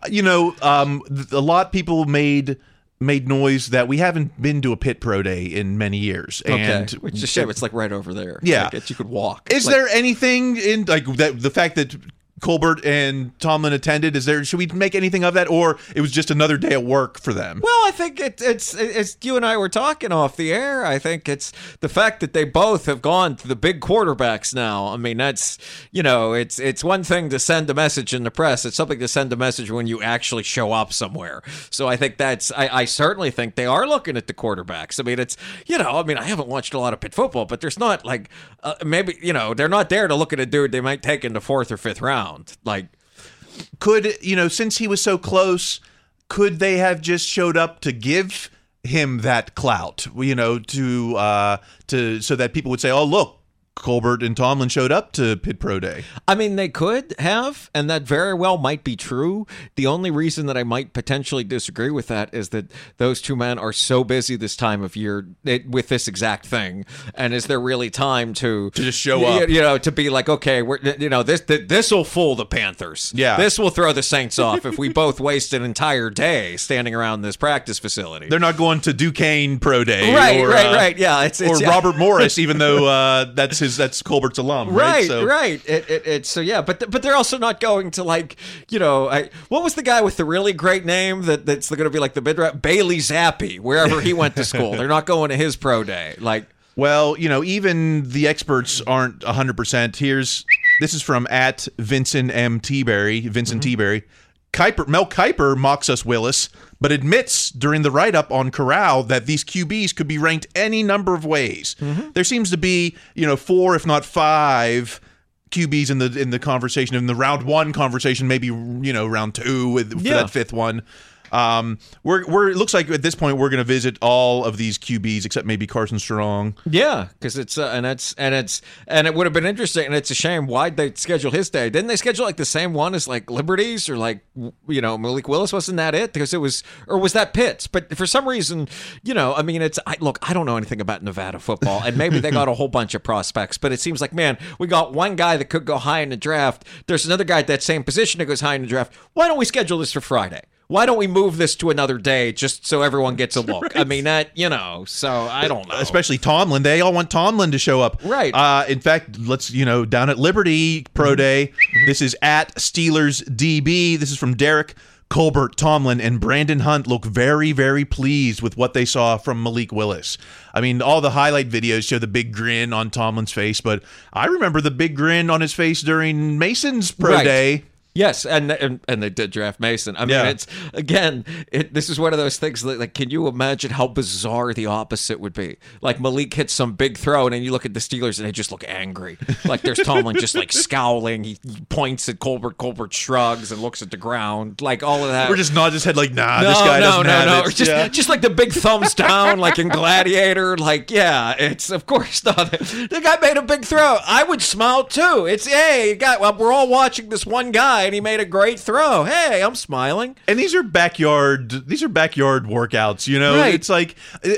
*laughs* you know, um, th- a lot of people made made noise that we haven't been to a Pitt pro day in many years, and okay. Which is a shame. It's like right over there. Yeah. Like, you could walk. Is Like- there anything in like that? The fact that Colbert and Tomlin attended. Is there? Should we make anything of that, or it was just another day at work for them? Well, I think it, it's it's you and I were talking off the air. I think it's the fact that they both have gone to the big quarterbacks now. I mean, that's you know, it's it's one thing to send a message in the press. It's something to send a message when you actually show up somewhere. So I think that's I, I certainly think they are looking at the quarterbacks. I mean, it's you know, I mean, I haven't watched a lot of Pitt football, but there's not like uh, maybe you know they're not there to look at a dude they might take in the fourth or fifth round. Like could you know since he was so close could they have just showed up to give him that clout you know to uh to so that people would say oh look colbert and tomlin showed up to Pitt pro day I mean, they could have, and that very well might be true. The only reason that I might potentially disagree with that is that those two men are so busy this time of year it, with this exact thing, and is there really time to to just show up? You know, to be like, okay, we're you know this this will fool the Panthers. Yeah. this will throw the Saints off if we both waste an entire day standing around this practice facility. they're not going to duquesne pro day Right, or, right, uh, right. Yeah, it's- it's- or yeah. robert morris even though uh that's *laughs* his that's colbert's alum right Right, so right. It, it, it's so yeah, but but they're also not going to like you know I, what was the guy with the really great name that that's going to be like the mid Bailey Zappe wherever he went to school. they're not going to his pro day. Like *laughs* Well, you know, even the experts aren't 100%. Here's this is from at Vincent M. Teaberry, Vincent mm-hmm. Teaberry. Kiper, Mel Kiper mocks us Willis, but admits during the write up on Corral that these QBs could be ranked any number of ways. Mm-hmm. There seems to be, you know, four, if not five. QBs in the in the conversation in the round one conversation, maybe you know round two with for Yeah. that fifth one. Um, we're we're it looks like at this point we're going to visit all of these QBs except maybe Carson Strong. yeah, because it's uh, and it's and it's and it would have been interesting. And it's a shame why'd they schedule his day? Didn't they schedule like the same one as like Liberties or like you know Malik Willis? Wasn't that it? Because it was or was that Pitts? But for some reason, you know, I mean, it's I, look, I don't know anything about Nevada football, and maybe they got a whole bunch of prospects, but it seems like man, we got one guy that could go high in the draft. There's another guy at that same position that goes high in the draft. Why don't we schedule this for Friday? Why don't we move this to another day just so everyone gets a *laughs* look? I mean, that you know. So I don't know. especially Tomlin. They all want Tomlin to show up. Right. Uh, in fact, let's you know down at Liberty Pro Day. This is at Steelers DB. This is from Derek. Colbert, Tomlin, and Brandon Hunt look very, very pleased with what they saw from Malik Willis. I mean, all the highlight videos show the big grin on Tomlin's face, but I remember the big grin on his face during Mason's pro Right. day. Yes, and and, and they did draft Mason. I mean, Yeah. it's again, it, this is one of those things. That, like, can you imagine how bizarre the opposite would be? Like Malik hits some big throw, and then you look at the Steelers, and they just look angry. Like there's Tomlin just like scowling. He, he points at Colbert. Colbert shrugs and looks at the ground. Like all of that. We're just nod his head like, nah, no, this guy no, doesn't no, have no. it. Or Just, Yeah. just like the big thumbs down, like in Gladiator. Like, yeah, it's of course *laughs* not. The guy made a big throw. I would smile too. It's hey, guy. Well, we're all watching this one guy, and he made a great throw. Hey, I'm smiling. And these are backyard. These are backyard workouts. You know, Right. it's like, uh,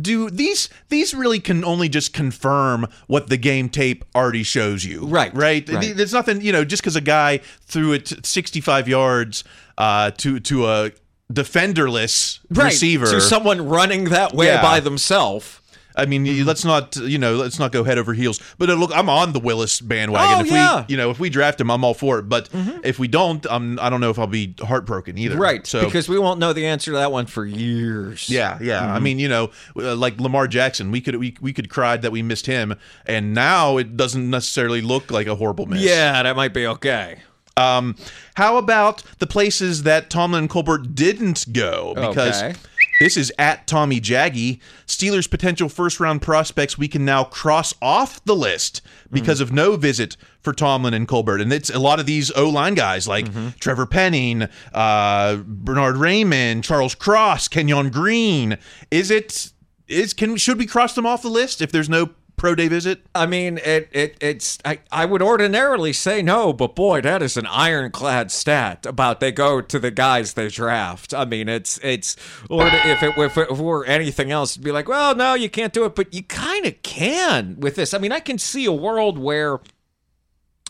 do these these really can only just confirm what the game tape already shows you. Right. Right. Right. There's nothing. You know, just because a guy threw it 65 yards uh, to to a defenderless Right, receiver to someone running that way Yeah. by themselves. I mean, you- let's not, you know, let's not go head over heels. But uh, look, I'm on the Willis bandwagon. Oh, if yeah. we, you know, if we draft him, I'm all for it. But if we don't, I'm, I don't know if I'll be heartbroken either. Right. So because we won't know the answer to that one for years. yeah, yeah. I Mhm. mean, you know, uh, like Lamar Jackson, we could we, we could cry that we missed him, and now it doesn't necessarily look like a horrible miss. Yeah, that might be okay. Um, how about the places that Tomlin and Colbert didn't go? Because Okay. This is at Tommy Jaggy. Steelers' potential first round prospects we can now cross off the list because of no visit for Tomlin and Colbert. And it's a lot of these O line guys like Trevor Penning, uh, Bernhard Raimann, Charles Cross, Kenyon Green. Is it is can should we cross them off the list if there's no pro day visit? I mean, it, it it's I, I would ordinarily say no, but boy, that is an ironclad stat about they go to the guys they draft. I mean, it's it's or if it if it were anything else, it'd be like, well, no, you can't do it, but you kind of can with this. I mean, I can see a world where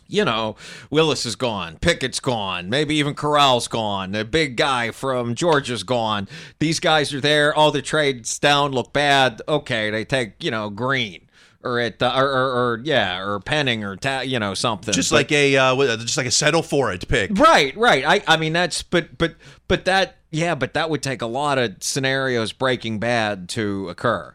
you know, Willis is gone, Pickett's gone, maybe even Corral's gone, the big guy from Georgia's gone. These guys are there. All the trades down look bad. Okay, they take you know Green or at uh, or, or, or yeah or Penning or ta- you know something. Just But- like a uh, just like a settle for it pick. Right, right. I, I mean that's but but but that yeah, but that would take a lot of scenarios breaking bad to occur.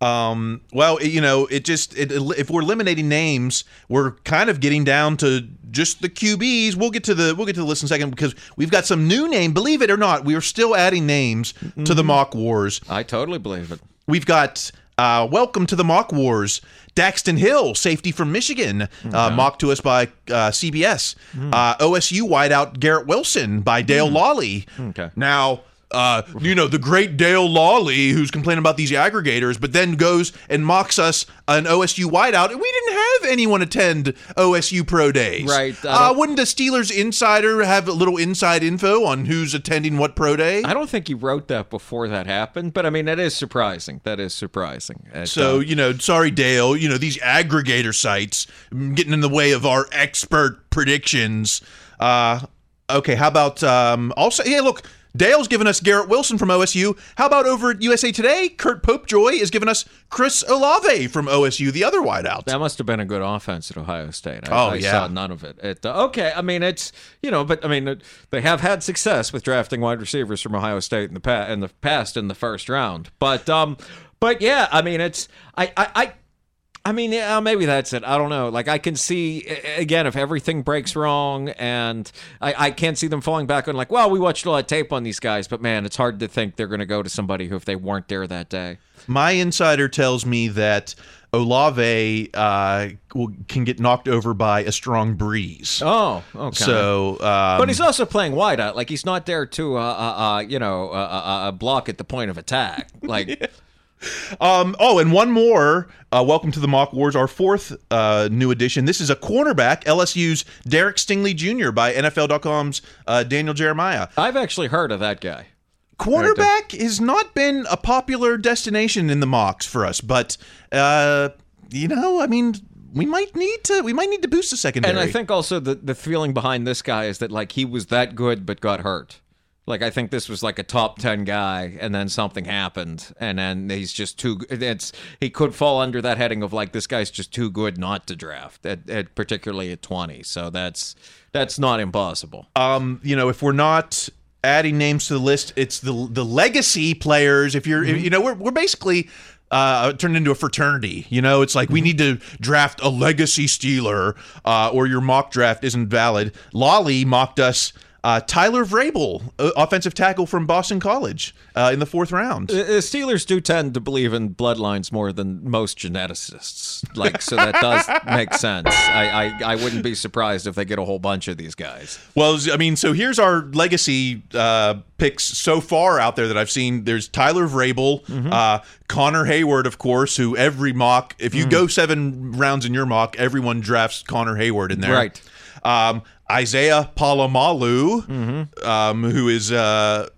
Um, well, you know, it just it, if we're eliminating names, we're kind of getting down to just the QBs. We'll get to the we'll get to the list in a second because we've got some new name. Believe it or not, we are still adding names to the mock wars. I totally believe it. We've got uh, welcome to the mock wars. Daxton Hill, safety from Michigan, uh, mocked to us by uh, CBS. Uh, OSU wideout Garrett Wilson by Dale Lolley. Okay. Now, uh, you know, the great Dale Lolley, who's complaining about these aggregators, but then goes and mocks us an OSU wideout. And we didn't have anyone attend OSU Pro Days. Right, Uh, wouldn't the Steelers insider have a little inside info on who's attending what Pro Day? I don't think he wrote that before that happened, but I mean that is surprising. That is surprising. It, So, uh, you know, sorry, Dale, you know, these aggregator sites mm, getting in the way of our expert predictions. Uh, okay, how about um, also, yeah, look, Dale's given us Garrett Wilson from OSU. How about over at USA Today? Curt Popejoy is giving us Chris Olave from OSU, the other wideout. That must have been a good offense at Ohio State. I, Oh, I yeah. saw none of it. it uh, okay, I mean it's you know, but I mean it, they have had success with drafting wide receivers from Ohio State in the past in the past in the first round. But um, but yeah, I mean it's I I. I I mean, yeah, maybe that's it. I don't know. Like, I can see again if everything breaks wrong, and I, I can't see them falling back on like, well, we watched a lot of tape on these guys, but man, it's hard to think they're going to go to somebody who, if they weren't there that day, My insider tells me that Olave uh, will, can get knocked over by a strong breeze. Oh, okay. So, um, but he's also playing wideout. Like he's not there to, uh, uh, uh you know, uh, uh, uh, block at the point of attack. Like, *laughs* Um, oh, and one more. Uh, welcome to the Mock Wars, our fourth uh, new edition. This is a cornerback, LSU's Derek Stingley Jr. by NFL.com's uh, Daniel Jeremiah. I've actually heard of that guy. Cornerback has not been a popular destination in the mocks for us, but uh, you know, I mean, we might need to we might need to boost the secondary. and I think also the the feeling behind this guy is that like he was that good but got hurt. Like I think this was like a top ten guy, and then something happened, and then he's just too. It's he could fall under that heading of like this guy's just too good not to draft, at, at particularly at twenty. So that's that's not impossible. um, you know, if we're not adding names to the list, it's the the legacy players. If you're, Mm-hmm. you know, we're we're basically uh, turned into a fraternity. You know, it's like we need to draft a legacy Steeler, uh, or your mock draft isn't valid. Lolley mocked us. Uh, Tyler Vrabel, uh, offensive tackle from Boston College, uh, in the fourth round. Uh, uh, Steelers do tend to believe in bloodlines more than most geneticists. Like, so that does *laughs* make sense. I, I, I wouldn't be surprised if they get a whole bunch of these guys. Well, I mean, so here's our legacy uh, picks so far out there that I've seen. There's Tyler Vrabel, Mm-hmm. uh, Connor Heyward, of course, who every mock, if you Mm. go seven rounds in your mock, everyone drafts Connor Heyward in there. Right. Um, Isaiah Palomalu, Mm-hmm. um, who is uh,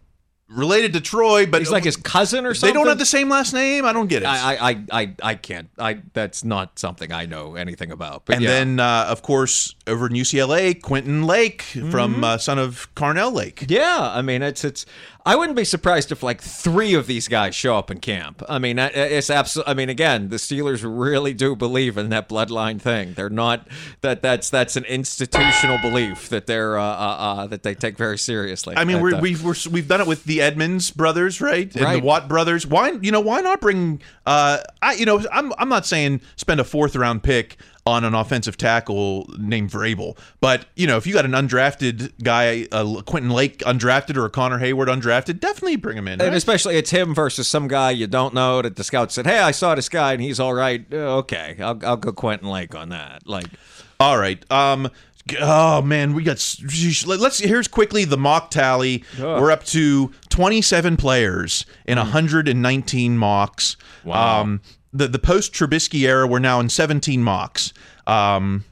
related to Troy, but He's like his cousin or something. They don't have the same last name. I don't get it. I, I, I, I, can't. I that's not something I know anything about. But and yeah. then, uh, of course, over in UCLA, Quentin Lake Mm-hmm. from uh, son of Carnell Lake. Yeah, I mean, it's it's. I wouldn't be surprised if like three of these guys show up in camp. I mean, it's absolutely. I mean, again, the Steelers really do believe in that bloodline thing. They're not that. That's that's an institutional belief that they're uh, uh, uh, that they take very seriously. I mean, we're, uh, we've we're, we've done it with the Edmunds brothers, right? And Right. the Watt brothers. Why you know why not bring? Uh, I you know I'm I'm not saying spend a fourth round pick on an offensive tackle named Vrabel, but you know if you got an undrafted guy, uh, Quentin Lake undrafted or a Connor Heyward undrafted, definitely bring him in. And especially it's him versus some guy you don't know that the scout said, "Hey, I saw this guy and he's all right." Uh, Okay, I'll I'll go Quentin Lake on that. Like, All right. Um. Oh man, we got. s- Let's. Here's quickly the mock tally. We're up to 27 players in 119 mocks. Wow. Um. The the post Trubisky era, we're now in 17 mocks. Um.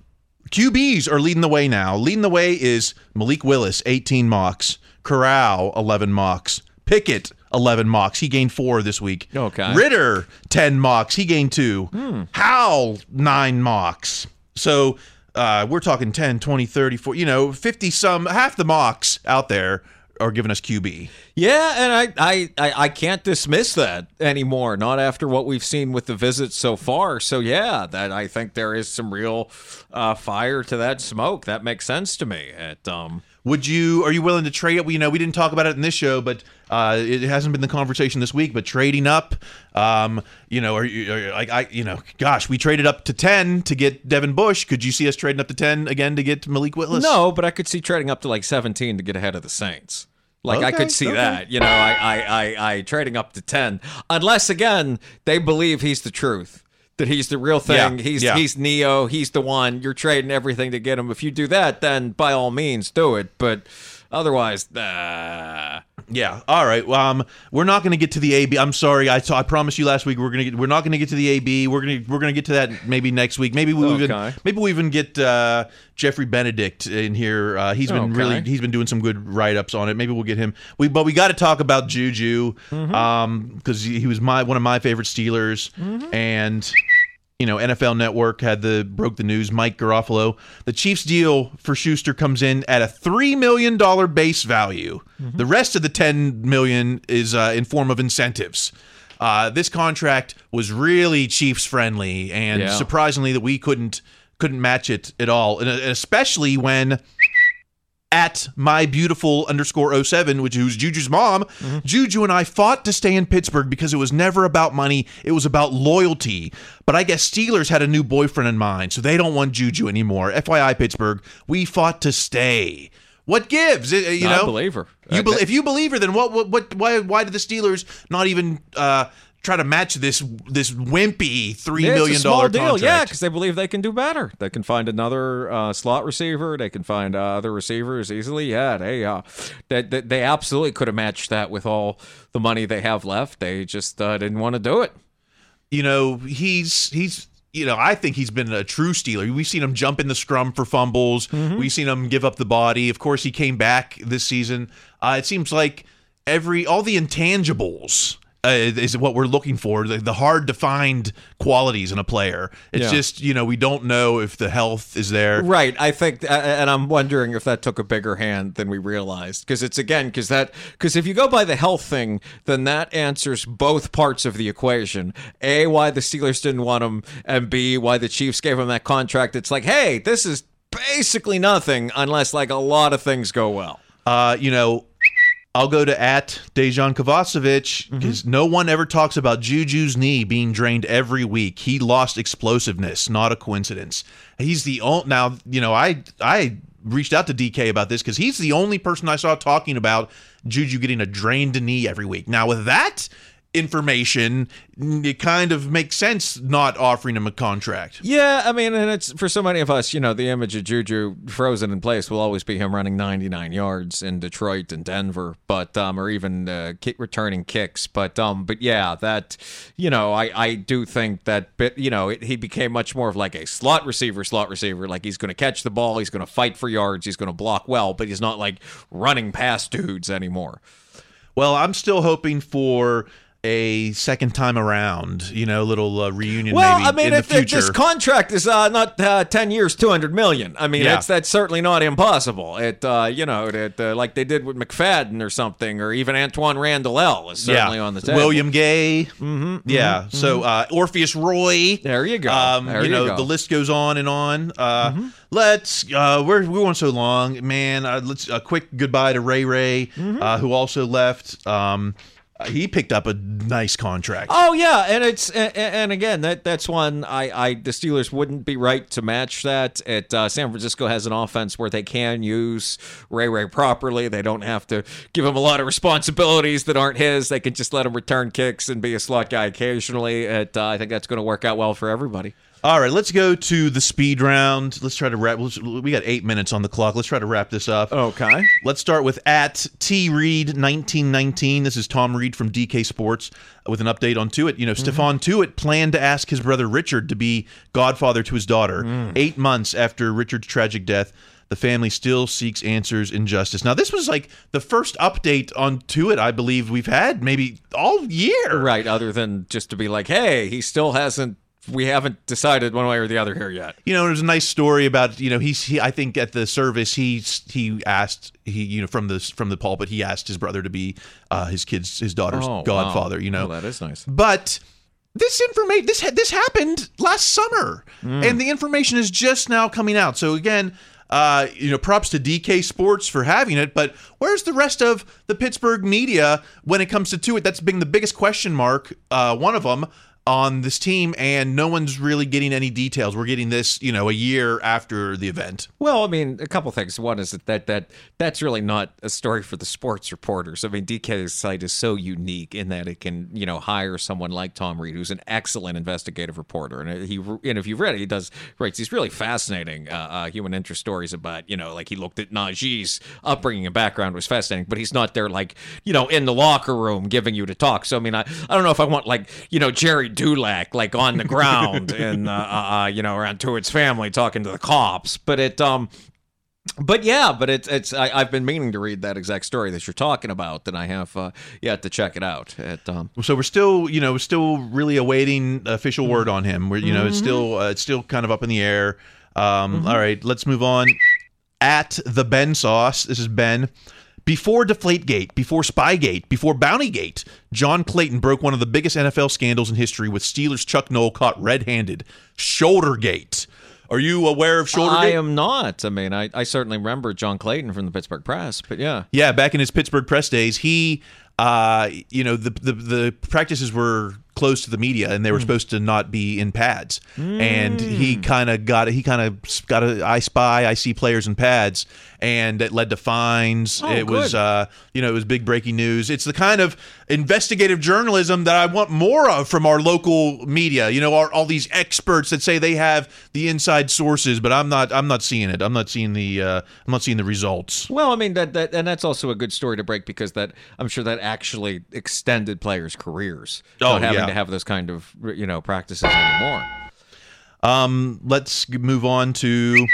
QBs are leading the way now. Leading the way is Malik Willis, 18 mocks. Corral, 11 mocks. Pickett, 11 mocks. He gained four this week. Okay. Ridder, 10 mocks. He gained two. Hmm. Howell, nine mocks. So uh, we're talking 10, 20, 30, 40, you know, 50 some, half the mocks out there are giving us QB. Yeah, and I, I, I, can't dismiss that anymore. Not after what we've seen with the visits so far. So yeah, that I think there is some real uh, fire to that smoke. That makes sense to me. It, um, Would you, are you willing to trade it? You know, we didn't talk about it in this show, but uh, it hasn't been the conversation this week, but trading up, um, you know, are you, are like, I, you know, gosh, we traded up to 10 to get Devin Bush. Could you see us trading up to 10 again to get Malik Willis? no, but I could see trading up to like 17 to get ahead of the Saints. Like I could see okay. that, you know, I, I, I, I trading up to 10, unless again they believe he's the truth. That he's the real thing. Yeah, he's yeah. he's Neo. He's the one. You're trading everything to get him. If you do that, then by all means do it. But otherwise, uh, Yeah. All right. Well, um, we're not going to get to the AB. I'm sorry. I, I promised you last week we're going to get. We're not going to get to the AB. We're going to we're going to get to that maybe next week. Maybe we will even maybe we even get uh, Jeffrey Benedict in here. Uh, he's been Okay. really he's been doing some good write ups on it. Maybe we'll get him. We but we got to talk about Juju Mm-hmm. um because he, he was my one of my favorite Steelers Mm-hmm. and. You know, NFL Network had the broke the news. Mike Garafolo, the Chiefs deal for Schuster comes in at a three million dollar base value. Mm-hmm. The rest of the ten million is uh, in form of incentives. Uh, this contract was really Chiefs friendly, and Yeah. surprisingly that we couldn't couldn't match it at all, and especially when at my beautiful underscore 07, which who's Juju's mom, Juju and I fought to stay in Pittsburgh because it was never about money. It was about loyalty. But I guess Steelers had a new boyfriend in mind, so they don't want Juju anymore. FYI, Pittsburgh, we fought to stay. What gives? You I know, believe her. You be- if you believe her, then what? What? What? Why? Why did the Steelers not even uh, try to match this this wimpy three Yeah, million it's a deal, contract? yeah, because they believe they can do better. They can find another uh, slot receiver. They can find uh, other receivers easily. Yeah, they uh, they, they they absolutely could have matched that with all the money they have left. They just uh, didn't want to do it. you know, he's he's you know, I think he's been a true Steeler. We've seen him jump in the scrum for fumbles. We've seen him give up the body. Of course, he came back this season. Uh, it seems like every all the intangibles uh, is what we're looking for. The, the hard to find qualities in a player. It's Yeah. just you know we don't know if the health is there. Right. I think, and I'm wondering if that took a bigger hand than we realized. Because it's again, because that, because if you go by the health thing, then that answers both parts of the equation. A, why the Steelers didn't want him, and B, why the Chiefs gave him that contract. It's like, hey, this is basically nothing unless like a lot of things go well. Uh, you know, I'll go to at Dejan Kovacevic mm-hmm. because no one ever talks about Juju's knee being drained every week. He lost explosiveness, not a coincidence. He's the only now. You know, I I reached out to DK about this because he's the only person I saw talking about Juju getting a drained knee every week. Now with that information, it kind of makes sense not offering him a contract. Yeah, I mean, and it's for so many of us, you know, the image of Juju frozen in place will always be him running 99 yards in Detroit and Denver, but um, or even uh, kick returning kicks. But um, but yeah, that you know, I I do think that bit, you know, it, he became much more of like a slot receiver, slot receiver. Like he's going to catch the ball, he's going to fight for yards, he's going to block well, but he's not like running past dudes anymore. Well, I'm still hoping for a second time around, you know, little uh, reunion Well, I mean, the if, if this contract is uh, not uh, ten years, two hundred million, I mean, Yeah. that's that's certainly not impossible. It, uh, you know, it, uh, like they did with McFadden or something, or even Antwaan Randle El is certainly on the table. William Gay. Mm-hmm, yeah. mhm, So uh, Orpheus Roye. There you go. Um, There you you know, go. Mm-hmm. the list goes on and on. Uh, Let's. Uh, we're we're going so long, man. Uh, let's a quick goodbye to Ray Ray, Mm-hmm. uh, who also left. Um, he picked up a nice contract. Oh yeah, and it's and, and again that that's one I, I the Steelers wouldn't be right to match that. At uh, San Francisco has an offense where they can use Ray Ray properly. They don't have to give him a lot of responsibilities that aren't his. They can just let him return kicks and be a slot guy occasionally. At uh, I think that's going to work out well for everybody. All right, let's go to the speed round. Let's try to wrap. We got eight minutes on the clock. Let's try to wrap this up. Okay. Let's start with at T Reed nineteen nineteen. This is Tom Reed from DK Sports with an update on Tuitt. You know, mm-hmm. Stephon Tuitt planned to ask his brother Richard to be godfather to his daughter. Mm. Eight months after Richard's tragic death, the family still seeks answers and justice. Now, this was like the first update on Tuitt I believe we've had maybe all year. Right. Other than just to be like, hey, he still hasn't. We haven't decided one way or the other here yet. You know, there's a nice story about you know he's he, I think at the service he he asked he you know from the from the pulpit he asked his brother to be uh, his kid's his daughter's Oh, wow. godfather. You know that is nice. But this information this this happened last summer, Mm. and the information is just now coming out. So again. Uh, you know, props to DK Sports for having it, but where's the rest of the Pittsburgh media when it comes to Tuitt? That's been the biggest question mark, uh, one of them on this team, and no one's really getting any details. We're getting this, you know, a year after the event. Well, I mean, a couple things. One is that, that that that's really not a story for the sports reporters. I mean, DK's site is so unique in that it can, you know, hire someone like Tom Reed, who's an excellent investigative reporter, and he and if you've read it, he does writes these really fascinating uh, uh, human interest stories about, you know, like he looked at Najee's upbringing and background was fascinating, but he's not there like, you know, in the locker room giving you to talk. So I mean, I I don't know if I want like, you know, Gerry Dulac like on the ground *laughs* and uh, uh, uh, you know around Tuitt's family talking to the cops, but it um but yeah, but it's it's I, I've been meaning to read that exact story that you're talking about, and I have uh, yet to check it out. At, um, So we're still, you know, we're still really awaiting official word on him. We're, you know, it's still, uh, it's still kind of up in the air. Um, all right, let's move on. At the Ben Sauce, this is Ben. Before Deflategate, before Spygate, before Bountygate, John Clayton broke one of the biggest NFL scandals in history with Steelers Chuck Noll caught red-handed. Shouldergate. Are you aware of Shouldergate? I am not. I mean, I, I certainly remember John Clayton from the Pittsburgh Press, but yeah. Yeah, back in his Pittsburgh press days, he, uh, you know, the, the the practices were close to the media, and they Hmm. were supposed to not be in pads. And he kind of got it. he kind of got a I spy, I see players in pads, and it led to fines. Oh, it was, uh, you know, it was big breaking news. It's the kind of investigative journalism that I want more of from our local media. You know, our, all these experts that say they have the inside sources, but I'm not. I'm not seeing it. I'm not seeing the. Uh, I'm not seeing the results. Well, I mean that that and that's also a good story to break because that I'm sure that actually extended players' careers. Oh, not having yeah. to have those kind of you know practices anymore. Um, let's move on to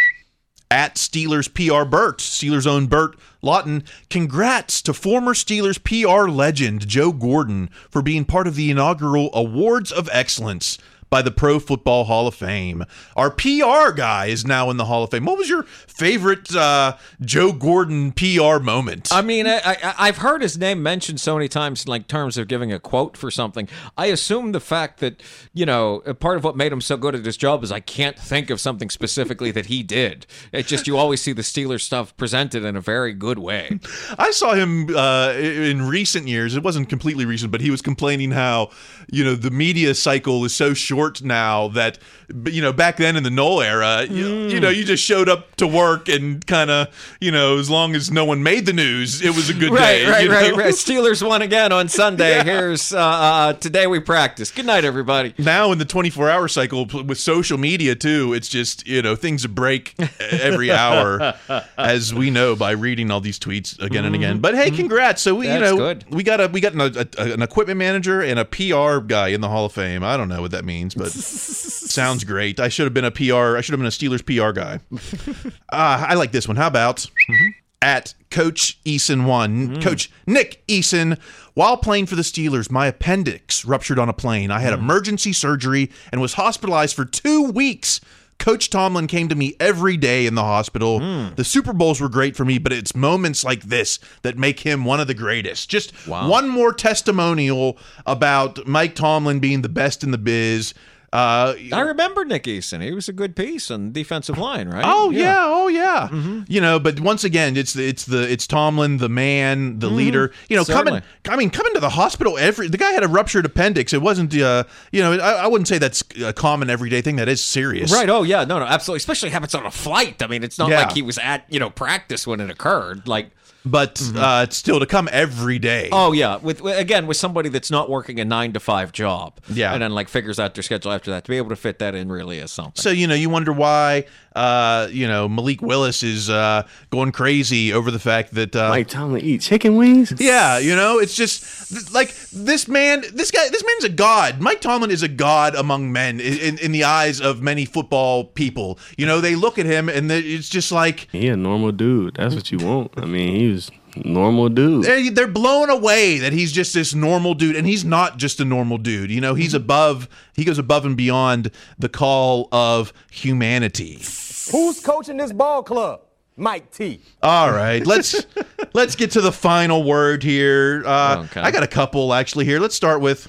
at Steelers PR Burt, Steelers own Burt Lauten. Congrats to former Steelers PR legend Joe Gordon for being part of the inaugural Awards of Excellence by the Pro Football Hall of Fame. Our PR guy is now in the Hall of Fame. What was your favorite uh, Joe Gordon PR moment? I mean, I, I, I've heard his name mentioned so many times in like terms of giving a quote for something. I assume the fact that you know part of what made him so good at his job is I can't think of something specifically that he did. It's just you always see the Steelers stuff presented in a very good way. I saw him uh, in recent years. It wasn't completely recent, but he was complaining how you know the media cycle is so short now that you know back then in the Noll era, you, you know you just showed up to work and kind of you know as long as no one made the news, it was a good right, day. right, you know? right, right. Steelers won again on Sunday. *laughs* Here's uh, uh, today we practice. Good night, everybody. Now in the 24 hour cycle with social media too, it's just you know things break every hour, *laughs* as we know by reading all these tweets again and again. But hey, congrats! So we you Mm-hmm. Know good. we got a we got an, a- an equipment manager and a PR guy in the Hall of Fame. I don't know what that means, but sounds great. I should have been a PR. I should have been a Steelers PR guy. uh, *laughs* I like this one. How about? Mm-hmm. At Coach Eason one, mm. Coach Nick Eason. While playing for the Steelers, my appendix ruptured on a plane. I had mm. emergency surgery and was hospitalized for two weeks. Coach Tomlin came to me every day in the hospital. Hmm. The Super Bowls were great for me, but it's moments like this that make him one of the greatest. Just one more testimonial about Mike Tomlin being the best in the biz. Uh, I remember Nick Eason. He was a good piece on defensive line, right? Oh yeah, oh yeah. You know, but once again, it's the it's the it's Tomlin, the man, the leader. You know, Certainly. coming. I mean, coming to the hospital every. The guy had a ruptured appendix. It wasn't. Uh, you know, I, I wouldn't say that's a common everyday thing. That is serious. Right. Oh, yeah. No, no, absolutely. Especially happens on a flight. I mean, it's not Yeah. like he was at you know practice when it occurred. Like, But uh, it's still to come every day. oh yeah, with with- again with somebody that's not working a nine to five job. Yeah. and then like figures out their schedule after that to be able to fit that in really is something. So you know, you wonder why uh, you know Malik Willis is uh, going crazy over the fact that uh, Mike Tomlin eat chicken wings. Yeah, you know, it's just th- like this man. This guy. This man's a god. Mike Tomlin is a god among men in, in, in the eyes of many football people. You know, they look at him and it's just like He a normal dude. That's what you want. I mean, he was normal dude. they're, they're blown away that he's just this normal dude, and he's not just a normal dude. You know, he's above. He goes above and beyond the call of humanity. Who's coaching this ball club? Mike T. All right, let's *laughs* let's get to the final word here. Uh, Okay. I got a couple actually here. Let's start with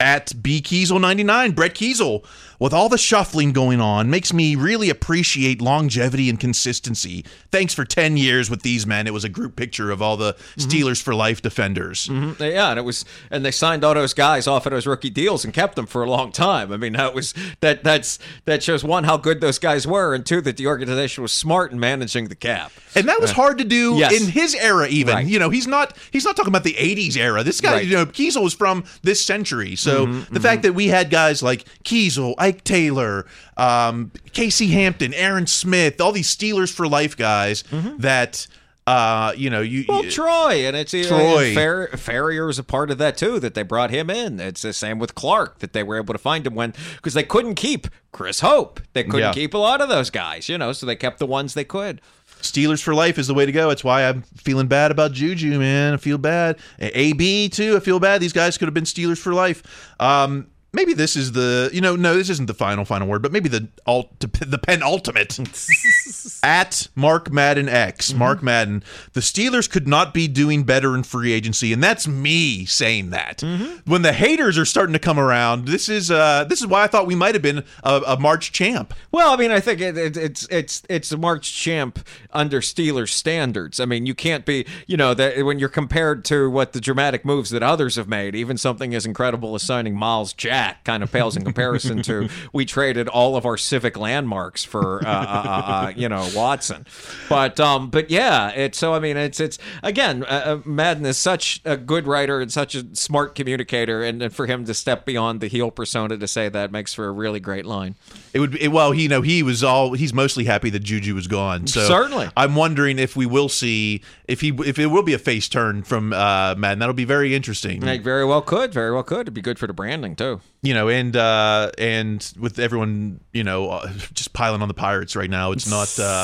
at B Keisel ninety nine. Brett Keisel, with all the shuffling going on, makes me really appreciate longevity and consistency. Thanks for ten years with these men. It was a group picture of all the Steelers for life defenders. Mhm. Yeah, and it was, and they signed all those guys off of those rookie deals and kept them for a long time. I mean, that was that that's that shows one how good those guys were, and two that the organization was smart in managing the cap. And that was hard to do Yes. in his era, even. Right. You know, he's not he's not talking about the '80s era. This guy, Right. you know, Keisel was from this century. So Mhm, the fact that we had guys like Keisel, Ike Taylor, um, Casey Hampton, Aaron Smith, all these Steelers for life guys that uh, you know, you Well, you- Troy, and it's Troy. Troy. Fer- Farrior was a part of that too. That they brought him in. It's the same with Clark. That they were able to find him when because they couldn't keep Chris Hope. They couldn't Yeah. keep a lot of those guys. You know, so they kept the ones they could. Steelers for life is the way to go. That's why I'm feeling bad about Juju, man. I feel bad. AB too. I feel bad. These guys could have been Steelers for life. Um, maybe this is the you know no this isn't the final final word, but maybe the alt the penultimate *laughs* at Mark Madden X. Mark Madden. The Steelers could not be doing better in free agency, and that's me saying that. When the haters are starting to come around, this is uh this is why I thought we might have been a, a March champ. Well, I mean, I think it, it, it's it's it's a March champ under Steelers standards. I mean, you can't be, you know, that when you're compared to what the dramatic moves that others have made, even something as incredible as signing Myles Jack kind of pales in comparison to we traded all of our civic landmarks for, uh, uh, uh, uh, you know, Watson. But um, but yeah, it's so I mean, it's it's again, uh, Madden is such a good writer and such a smart communicator, and, and for him to step beyond the heel persona to say that makes for a really great line. It would be well, he you know he was all he's mostly happy that Juju was gone. So Certainly. I'm wondering if we will see if he if it will be a face turn from uh, Madden. That'll be very interesting. Like, very well could, very well could. It'd be good for the branding too. You know, and uh, and with everyone you know uh, just piling on the Pirates right now, it's not. Uh,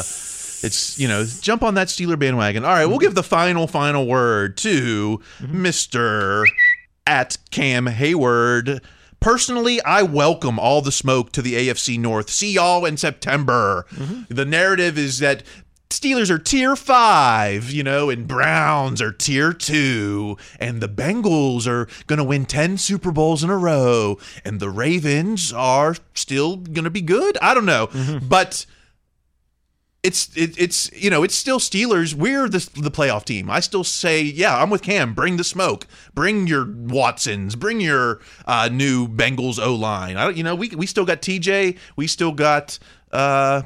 it's you know jump on that Steeler bandwagon. All right, we'll give the final final word to Mister at Cam Hayward. personally, I welcome all the smoke to the AFC North. See y'all in September. The narrative is that Steelers are tier five, you know, and Browns are tier two, and the Bengals are going to win 10 Super Bowls in a row, and the Ravens are still going to be good. I don't know. But it's it, it's you know it's still Steelers. We're the the playoff team. I still say yeah. I'm with Cam. Bring the smoke. Bring your Watsons. Bring your uh, new Bengals O line. I don't you know we we still got TJ. We still got uh,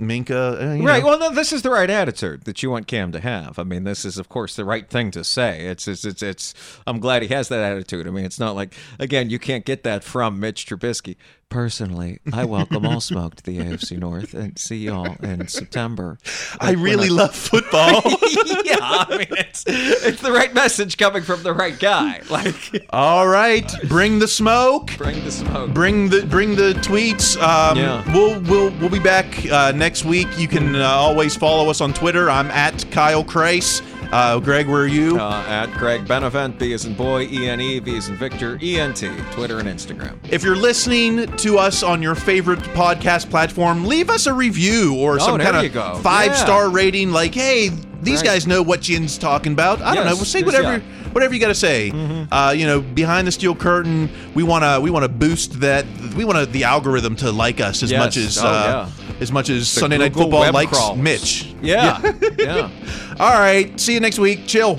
Minkah. uh, Right. know. Well, no, this is the right attitude that you want Cam to have. I mean, this is, of course, the right thing to say. It's, it's, it's, it's. I'm glad he has that attitude. I mean, it's not like, again, you can't get that from Mitch Trubisky. Personally, I *laughs* welcome all smoke to the AFC North and see y'all in September. I Like, really not- love football. *laughs* yeah, I mean, it's, it's the right message coming from the right guy. Like, All right, bring the smoke. bring the smoke. Bring the bring the tweets. Um, Yeah. We'll we'll we'll be back uh, next week. You can uh, always follow us on Twitter. I'm at Kyle Chrise. Uh, Greg, where are you? Uh, at Greg Benevent, B as in boy, E N E, V as in Victor, E N T, Twitter and Instagram. If you're listening to us on your favorite podcast platform, leave us a review or Oh, some kind of five Yeah. star rating. Like, hey, these Right. guys know what Yinz talking about. I don't know. We'll say whatever yeah. Mm-hmm. whatever you got to say. Uh, you know, behind the steel curtain, we want to we want to boost that. We want the algorithm to like us as Yes. much as Oh, uh, as much as The Sunday Night Football likes crawlers. Mitch. Yeah, *laughs* yeah. All right. See you next week. Chill.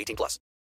18 plus.